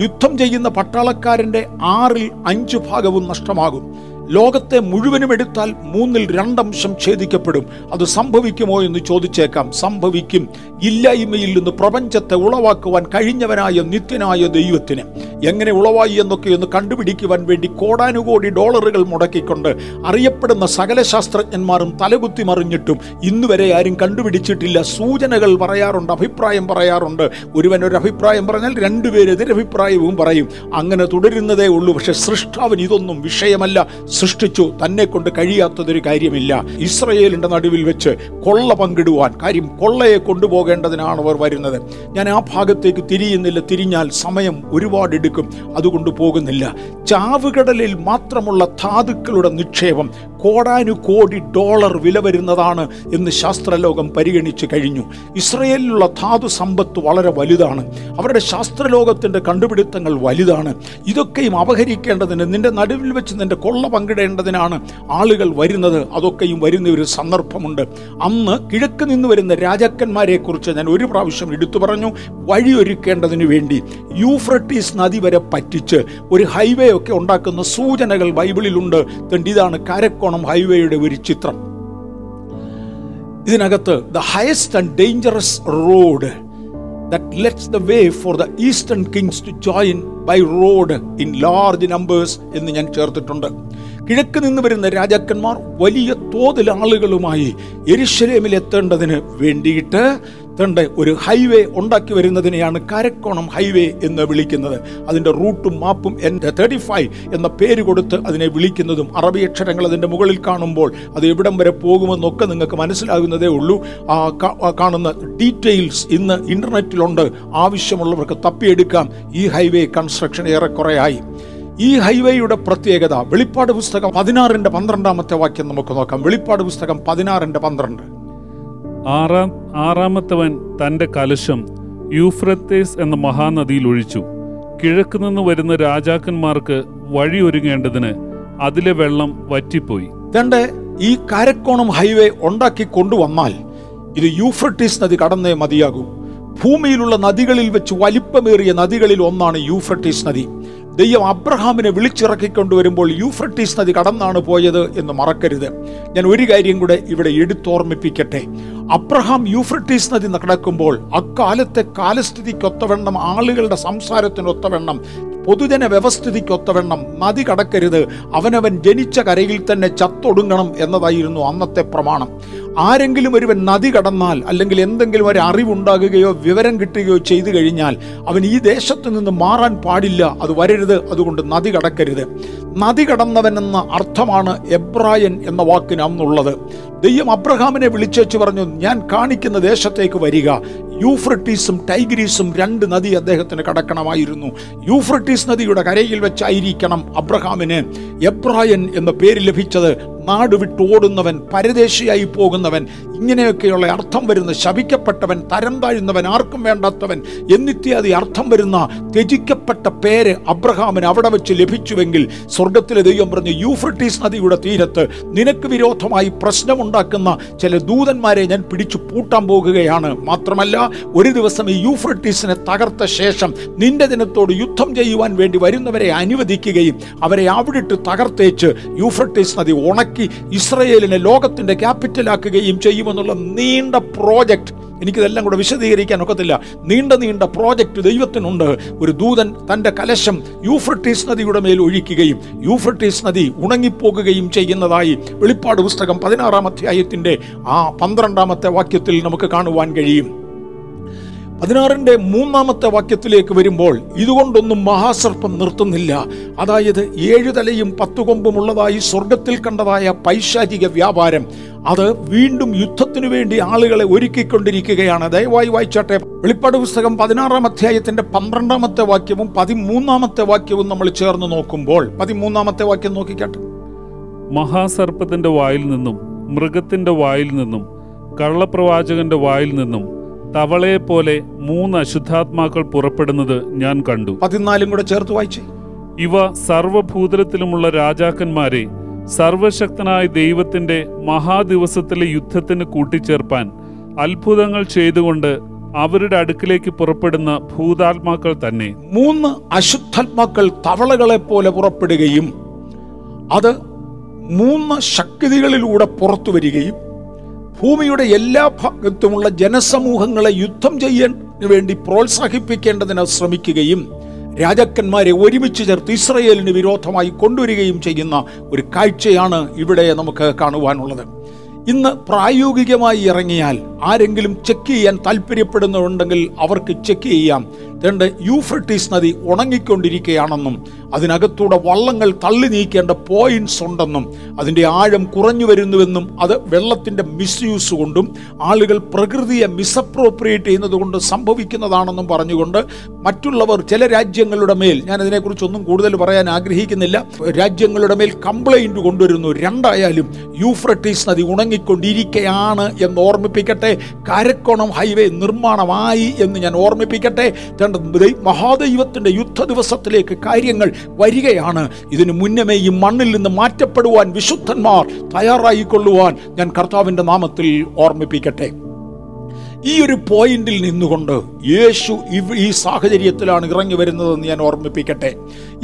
യുദ്ധം ചെയ്യുന്ന പട്ടാളക്കാരന്റെ ആറിൽ അഞ്ചു ഭാഗവും നഷ്ടമാകും. ലോകത്തെ മുഴുവനും എടുത്താൽ മൂന്നിൽ രണ്ടംശം ഛേദിക്കപ്പെടും. അത് സംഭവിക്കുമോ എന്ന് ചോദിച്ചേക്കാം. സംഭവിക്കും. ഇല്ലായ്മയിൽ നിന്ന് പ്രപഞ്ചത്തെ ഉളവാക്കുവാൻ കഴിഞ്ഞവനായ നിത്യനായ ദൈവത്തിന്. എങ്ങനെ ഉളവായി എന്നൊക്കെ ഒന്ന് കണ്ടുപിടിക്കുവാൻ വേണ്ടി കോടാനുകോടി ഡോളറുകൾ മുടക്കിക്കൊണ്ട് അറിയപ്പെടുന്ന സകല ശാസ്ത്രജ്ഞന്മാരും തലകുത്തി മറിഞ്ഞിട്ടും ഇന്ന് വരെ ആരും കണ്ടുപിടിച്ചിട്ടില്ല. സൂചനകൾ പറയാറുണ്ട് അഭിപ്രായം പറയാറുണ്ട്. ഒരുവൻ ഒരു അഭിപ്രായം പറഞ്ഞാൽ രണ്ടുപേരെതിരഭിപ്രായവും പറയും. അങ്ങനെ തുടരുന്നതേ ഉള്ളൂ. പക്ഷെ സൃഷ്ടാവിന് ഇതൊന്നും വിഷയമല്ല. സൃഷ്ടിച്ചു. തന്നെ കൊണ്ട് കഴിയാത്തതൊരു കാര്യമില്ല. ഇസ്രയേലിന്റെ നടുവിൽ വെച്ച് കൊള്ള പങ്കിടുവാൻ കാര്യം കൊള്ളയെ കൊണ്ടുപോകേണ്ടതിനാണ് അവർ വരുന്നത്. ഞാൻ ആ ഭാഗത്തേക്ക് തിരിയുന്നില്ല. തിരിഞ്ഞാൽ സമയം ഒരുപാട് എടുക്കും. അതുകൊണ്ട് പോകുന്നില്ല. ചാവുകടലിൽ മാത്രമുള്ള ധാതുക്കളുടെ നിക്ഷേപം കോടാനു കോടി ഡോളർ വില വരുന്നതാണ് എന്ന് ശാസ്ത്രലോകം പരിഗണിച്ചു കഴിഞ്ഞു. ഇസ്രയേലിലുള്ള ധാതു സമ്പത്ത് വളരെ വലുതാണ്. അവരുടെ ശാസ്ത്രലോകത്തിന്റെ കണ്ടുപിടുത്തങ്ങൾ വലുതാണ്. ഇതൊക്കെയും അപഹരിക്കേണ്ടതിന് നിന്റെ നടുവിൽ വെച്ച് നിന്റെ കൊള്ള പങ്കിടേണ്ടതിനാണ് ആളുകൾ വരുന്നത്. അതൊക്കെയും വരുന്ന ഒരു സന്ദർഭമുണ്ട്. അന്ന് കിഴക്ക് നിന്ന് വരുന്ന രാജാക്കന്മാരെ കുറിച്ച് ഞാൻ ഒരു പ്രാവശ്യം എടുത്തു പറഞ്ഞു. വഴിയൊരുക്കേണ്ടതിന് വേണ്ടി യൂഫ്രട്ടീസ് നദി വരെ പറ്റിച്ച് ഒരു ഹൈവേ ഒക്കെ ഉണ്ടാക്കുന്ന സൂചനകൾ ബൈബിളിലുണ്ട്. ഇതാണ് ഇതാണ് കാരക്കോണം ഹൈവേയുടെ ഒരു ചിത്രം ഇതിനകത്ത് the highest and dangerous road that lets the way for the eastern kings to join by road in large numbers എന്ന് ഞാൻ ചേർത്തിട്ടുണ്ട്. കിഴക്ക് നിന്ന് വരുന്ന രാജാക്കന്മാർ വലിയ തോതിൽ ആളുകളുമായി എരിശലേമിൽ എത്തേണ്ടതിന് വേണ്ടിയിട്ട് തണ്ട് ഒരു ഹൈവേ ഉണ്ടാക്കി വരുന്നതിനെയാണ് കരക്കോണം ഹൈവേ എന്ന് വിളിക്കുന്നത്. അതിന്റെ റൂട്ടും മാപ്പും എന്റെ തേർട്ടി ഫൈവ് എന്ന പേര് കൊടുത്ത് അതിനെ വിളിക്കുന്നതും അറബി അക്ഷരങ്ങൾ അതിന്റെ മുകളിൽ കാണുമ്പോൾ അത് എവിടം വരെ പോകുമെന്നൊക്കെ നിങ്ങൾക്ക് മനസ്സിലാകുന്നതേ ഉള്ളൂ. കാണുന്ന ഡീറ്റെയിൽസ് ഇന്ന് ഇന്റർനെറ്റിലുണ്ട്. ആവശ്യമുള്ളവർക്ക് തപ്പിയെടുക്കാം. ഈ ഹൈവേ കൺസ്ട്രക്ഷൻ ഏറെക്കുറെയായി. ഈ ഹൈവേയുടെ പ്രത്യേകത വെളിപ്പാട് പുസ്തകം പതിനാറിന്റെ പന്ത്രണ്ടാമത്തെ വാക്യം നമുക്ക് നോക്കാം. വെളിപ്പാട് പുസ്തകം പതിനാറിന്റെ പന്ത്രണ്ട്. ആറാം ആറാമത്തവൻ തന്റെ കലശം യൂഫ്രത്തേസ് എന്ന മഹാനദിയിൽ ഒഴിച്ചു. കിഴക്ക് നിന്ന് വരുന്ന രാജാക്കന്മാർക്ക് വഴി വഴിയൊരുങ്ങേണ്ടതിന് അതിലെ വെള്ളം വറ്റിപ്പോയി. തന്റെ ഈ കാരക്കോണം ഹൈവേ ഉണ്ടാക്കി കൊണ്ടുവന്നാൽ ഇത് യൂഫ്രട്ടീസ് നദി കടന്നേ മതിയാകൂ. ഭൂമിയിലുള്ള നദികളിൽ വെച്ച് വലിപ്പമേറിയ നദികളിൽ ഒന്നാണ് യൂഫ്രട്ടീസ് നദി. ദൈവം അബ്രഹാമിനെ വിളിച്ചിറക്കിക്കൊണ്ടുവരുമ്പോൾ യൂഫ്രട്ടീസ് നദി കടന്നാണ് പോയത് എന്ന് മറക്കരുത്. ഞാൻ ഒരു കാര്യം കൂടെ ഇവിടെ എടുത്തോർമ്മിപ്പിക്കട്ടെ. അബ്രഹാം യൂഫ്രട്ടീസ് നദി നടക്കുമ്പോൾ അക്കാലത്തെ കാലസ്ഥിതിക്കൊത്തവണ്ണം ആളുകളുടെ സംസാരത്തിനൊത്തവണ്ണം പൊതുജന വ്യവസ്ഥിതിക്കൊത്തവണ്ണം നദി കടക്കരുത്. അവനവൻ ജനിച്ച കരയിൽ തന്നെ ചത്തൊടുങ്ങണം എന്നതായിരുന്നു അന്നത്തെ പ്രമാണം. ആരെങ്കിലും ഒരുവൻ നദി കടന്നാൽ അല്ലെങ്കിൽ എന്തെങ്കിലും ഒരു അറിവുണ്ടാകുകയോ വിവരം കിട്ടുകയോ ചെയ്തു കഴിഞ്ഞാൽ അവൻ ഈ ദേശത്ത് നിന്ന് മാറാൻ പാടില്ല. അത് വരരുത്. അതുകൊണ്ട് നദി കടക്കരുത്. നദി കടന്നവൻ എന്ന അർത്ഥമാണ് എബ്രായൻ എന്ന വാക്കിന് അന്നുള്ളത്. ദൈവം അബ്രഹാമിനെ വിളിച്ചേച്ച് പറഞ്ഞു ഞാൻ കാണിക്കുന്ന ദേശത്തേക്ക് വരിക. യൂഫ്രട്ടീസും ടൈഗ്രീസും രണ്ട് നദി അദ്ദേഹത്തിന് കടക്കണമായിരുന്നു. യൂഫ്രട്ടീസ് നദിയുടെ കരയിൽ വെച്ചായിരിക്കണം അബ്രഹാമിന്. എബ്രായൻ എന്ന പേര് ലഭിച്ചത് നാട് വിട്ടോടുന്നവൻ പരദേശിയായി പോകുന്നവൻ ഇങ്ങനെയൊക്കെയുള്ള അർത്ഥം വരുന്ന ശപിക്കപ്പെട്ടവൻ തരം താഴുന്നവൻ ആർക്കും വേണ്ടാത്തവൻ എന്നിത്യാദി അർത്ഥം വരുന്ന ത്യജിക്കപ്പെട്ട പേര് അബ്രഹാമിന് അവിടെ വെച്ച് ലഭിച്ചുവെങ്കിൽ സ്വർഗത്തിലെ ദൈവം പറഞ്ഞു യൂഫ്രട്ടീസ് നദിയുടെ തീരത്ത് നിനക്ക് വിരോധമായി പ്രശ്നമുണ്ടാക്കുന്ന ചില ദൂതന്മാരെ ഞാൻ പിടിച്ചു പൂട്ടാൻ പോകുകയാണ്. മാത്രമല്ല ഒരു ദിവസം ഈ യൂഫ്രട്ടീസിനെ തകർത്ത ശേഷം നിന്റെ ദിനത്തോട് യുദ്ധം ചെയ്യുവാൻ വേണ്ടി വരുന്നവരെ അനുവദിക്കുകയും അവരെ അവിടിട്ട് തകർത്തേച്ച് യൂഫ്രട്ടീസ് നദി ഉണക്കി ഇസ്രയേലിനെ ലോകത്തിന്റെ ക്യാപിറ്റലാക്കുകയും ചെയ്യുമെന്നുള്ള നീണ്ട പ്രോജക്റ്റ് എനിക്കിതെല്ലാം കൂടെ വിശദീകരിക്കാൻ ഒക്കത്തില്ല. നീണ്ട നീണ്ട പ്രോജക്റ്റ് ദൈവത്തിനുണ്ട്. ഒരു ദൂതൻ തന്റെ കലശം യൂഫ്രട്ടീസ് നദിയുടെ മേൽ ഒഴിക്കുകയും യൂഫ്രട്ടീസ് നദി ഉണങ്ങിപ്പോകുകയും ചെയ്യുന്നതായി വെളിപ്പാട് പുസ്തകം പതിനാറാം അധ്യായത്തിന്റെ ആ പന്ത്രണ്ടാമത്തെ വാക്യത്തിൽ നമുക്ക് കാണുവാൻ കഴിയും. പതിനാറിന്റെ മൂന്നാമത്തെ വാക്യത്തിലേക്ക് വരുമ്പോൾ ഇതുകൊണ്ടൊന്നും മഹാസർപ്പം നിർത്തുന്നില്ല. അതായത് ഏഴു തലയും പത്തു കൊമ്പുമുള്ളതായി സ്വർഗത്തിൽ കണ്ടതായ പൈശാചിക വ്യാപാരം. അത് വീണ്ടും യുദ്ധത്തിനു വേണ്ടി ആളുകളെ ഒരുക്കിക്കൊണ്ടിരിക്കുകയാണ്. ദയവായി വായിച്ചാട്ടെ. വെളിപ്പാട് പുസ്തകം പതിനാറാം അധ്യായത്തിന്റെ പന്ത്രണ്ടാമത്തെ വാക്യവും പതിമൂന്നാമത്തെ വാക്യവും നമ്മൾ ചേർന്ന് നോക്കുമ്പോൾ പതിമൂന്നാമത്തെ വാക്യം നോക്കിക്കാട്ടെ. മഹാസർപ്പത്തിന്റെ വായിൽ നിന്നും മൃഗത്തിന്റെ വായിൽ നിന്നും കള്ളപ്രവാചകന്റെ വായിൽ നിന്നും തവളയെപ്പോലെ മൂന്ന് അശുദ്ധാത്മാക്കൾ പുറപ്പെടുന്നത് ഞാൻ കണ്ടു. പതിനാലും കൂടെ ചേർത്ത് വായിച്ചേ. ഇവ സർവഭൂതലത്തിലുമുള്ള രാജാക്കന്മാരെ സർവശക്തനായ ദൈവത്തിന്റെ മഹാദിവസത്തിലെ യുദ്ധത്തിന് കൂട്ടിച്ചേർപ്പാൻ അത്ഭുതങ്ങൾ ചെയ്തുകൊണ്ട് അവരുടെ അടുക്കിലേക്ക് പുറപ്പെടുന്ന ഭൂതാത്മാക്കൾ തന്നെ. മൂന്ന് അശുദ്ധാത്മാക്കൾ തവളകളെ പോലെ പുറപ്പെടുകയും അത് മൂന്ന് ശക്തികളിലൂടെ പുറത്തു വരികയും ഭൂമിയുടെ എല്ലാ ഭാഗത്തുമുള്ള ജനസമൂഹങ്ങളെ യുദ്ധം ചെയ്യാൻ വേണ്ടി പ്രോത്സാഹിപ്പിക്കേണ്ടതിന് ശ്രമിക്കുകയും രാജാക്കന്മാരെ ഒരുമിച്ച് ചേർത്ത് ഇസ്രയേലിന് വിരോധമായി കൊണ്ടുവരികയും ചെയ്യുന്ന ഒരു കാഴ്ചയാണ് ഇവിടെ നമുക്ക് കാണുവാനുള്ളത്. ഇന്ന് പ്രായോഗികമായി ഇറങ്ങിയാൽ ആരെങ്കിലും ചെക്ക് ചെയ്യാൻ താല്പര്യപ്പെടുന്നുണ്ടെങ്കിൽ അവർക്ക് ചെക്ക് ചെയ്യാം. രണ്ട് യൂഫ്രട്ടീസ് നദി ഉണങ്ങിക്കൊണ്ടിരിക്കുകയാണെന്നും അതിനകത്തൂടെ വള്ളങ്ങൾ തള്ളി നീക്കേണ്ട പോയിന്റ്സ് ഉണ്ടെന്നും അതിന്റെ ആഴം കുറഞ്ഞു വരുന്നുവെന്നും അത് വെള്ളത്തിന്റെ മിസ്യൂസ് കൊണ്ടും ആളുകൾ പ്രകൃതിയെ മിസ്അപ്രോപ്രിയേറ്റ് ചെയ്യുന്നത് കൊണ്ട് സംഭവിക്കുന്നതാണെന്നും പറഞ്ഞുകൊണ്ട് മറ്റുള്ളവർ ചില രാജ്യങ്ങളുടെ മേൽ ഞാൻ അതിനെക്കുറിച്ചൊന്നും കൂടുതൽ പറയാൻ ആഗ്രഹിക്കുന്നില്ല രാജ്യങ്ങളുടെ മേൽ കംപ്ലൈന്റ് കൊണ്ടുവരുന്നു. രണ്ടായാലും യൂഫ്രട്ടീസ് നദി ഉണങ്ങിക്കൊണ്ടിരിക്കുകയാണ് എന്ന് ഓർമ്മിപ്പിക്കട്ടെ. കാരക്കോണം ഹൈവേ നിർമ്മാണമായി എന്ന് ഞാൻ ഓർമ്മിപ്പിക്കട്ടെ. രണ്ട് മഹാദൈവത്തിന്റെ യുദ്ധ ദിവസത്തിലേക്ക് കാര്യങ്ങൾ വരികയാണ്. ഇതിനു മുന്നമേ ഈ മണ്ണിൽ നിന്ന് മാറ്റപ്പെടുവാൻ വിശുദ്ധന്മാർ തയ്യാറായിക്കൊള്ളുവാൻ ഞാൻ കർത്താവിന്റെ നാമത്തിൽ ഓർമ്മിപ്പിക്കട്ടെ. ഈ ഒരു പോയിന്റിൽ നിന്നുകൊണ്ട് യേശു ഈ സാഹചര്യത്തിലാണ് ഇറങ്ങി വരുന്നതെന്ന് ഞാൻ ഓർമ്മിപ്പിക്കട്ടെ.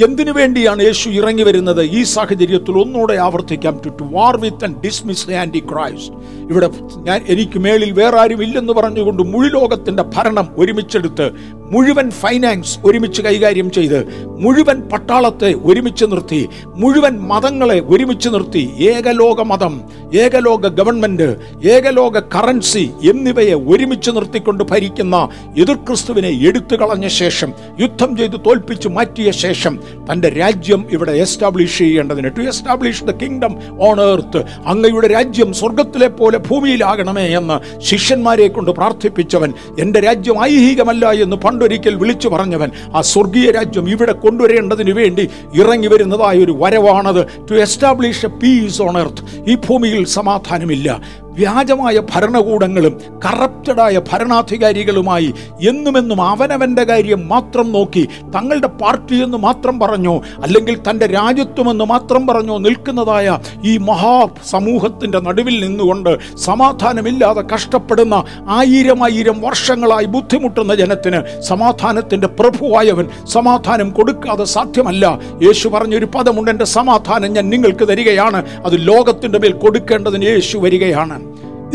എന്തിനു വേണ്ടിയാണ് യേശു ഇറങ്ങി വരുന്നത്? ഈ സാഹചര്യത്തിൽ ഒന്നുകൂടെ ആവർത്തിക്കാം. To to war with and dismiss antichrist ഇവിടെ ഞാൻ എനിക്ക് മേളിൽ വേറെ ആരും ഇല്ലെന്ന് പറഞ്ഞുകൊണ്ട് മുഴുലോകത്തിന്റെ ഭരണം ഒരുമിച്ചെടുത്ത് മുഴുവൻ ഫൈനാൻസ് ഒരുമിച്ച് കൈകാര്യം ചെയ്ത് മുഴുവൻ പട്ടാളത്തെ ഒരുമിച്ച് നിർത്തി മുഴുവൻ മതങ്ങളെ ഒരുമിച്ച് നിർത്തി ഏകലോക മതം ഏകലോക ഗവൺമെന്റ് ഏകലോക കറൻസി എന്നിവയെ ഒരുമിച്ച് നിർത്തിക്കൊണ്ട് ഭരിക്കുന്ന എതിർ ക്രിസ്തുവിനെ എടുത്തു കളഞ്ഞ ശേഷം യുദ്ധം ചെയ്ത് തോൽപ്പിച്ച് മാറ്റിയ ശേഷം തന്റെ രാജ്യം ഇവിടെ എസ്റ്റാബ്ലിഷ് ചെയ്യേണ്ടതിന് to establish the kingdom on earth അങ്ങയുടെ രാജ്യം സ്വർഗത്തിലെ പോലെ ഭൂമിയിലാകണമേ എന്ന് ശിഷ്യന്മാരെ കൊണ്ട് പ്രാർത്ഥിപ്പിച്ചവൻ എന്റെ രാജ്യം ഐഹികമല്ല എന്ന് പണ്ടൊരിക്കൽ വിളിച്ചു പറഞ്ഞവൻ ആ സ്വർഗീയ രാജ്യം ഇവിടെ കൊണ്ടുവരേണ്ടതിന് വേണ്ടി ഇറങ്ങി വരുന്നതായ ഒരു വരവാണത്. To establish a peace on earth ഈ ഭൂമിയിൽ സമാധാനമില്ല. വ്യാജമായ ഭരണകൂടങ്ങളും കറപ്റ്റഡായ ഭരണാധികാരികളുമായി എന്നുമെന്നും അവനവന്റെ കാര്യം മാത്രം നോക്കി തങ്ങളുടെ പാർട്ടി എന്ന് മാത്രം പറഞ്ഞോ അല്ലെങ്കിൽ തന്റെ രാജ്യത്വമെന്ന് മാത്രം പറഞ്ഞോ നിൽക്കുന്നതായ ഈ മഹാ സമൂഹത്തിന്റെ നടുവിൽ നിന്നുകൊണ്ട് സമാധാനമില്ലാതെ കഷ്ടപ്പെടുന്ന ആയിരം ആയിരം വർഷങ്ങളായി ബുദ്ധിമുട്ടുന്ന ജനത്തിന് സമാധാനത്തിന്റെ പ്രഭുവായവൻ സമാധാനം കൊടുക്കാതെ സാധ്യമല്ല. യേശു പറഞ്ഞൊരു പദമുണ്ട് എന്റെ സമാധാനം ഞാൻ നിങ്ങൾക്ക് തരികയാണ്. അത് ലോകത്തിന്റെ മേൽ കൊടുക്കേണ്ടതിന് യേശു വരികയാണ്.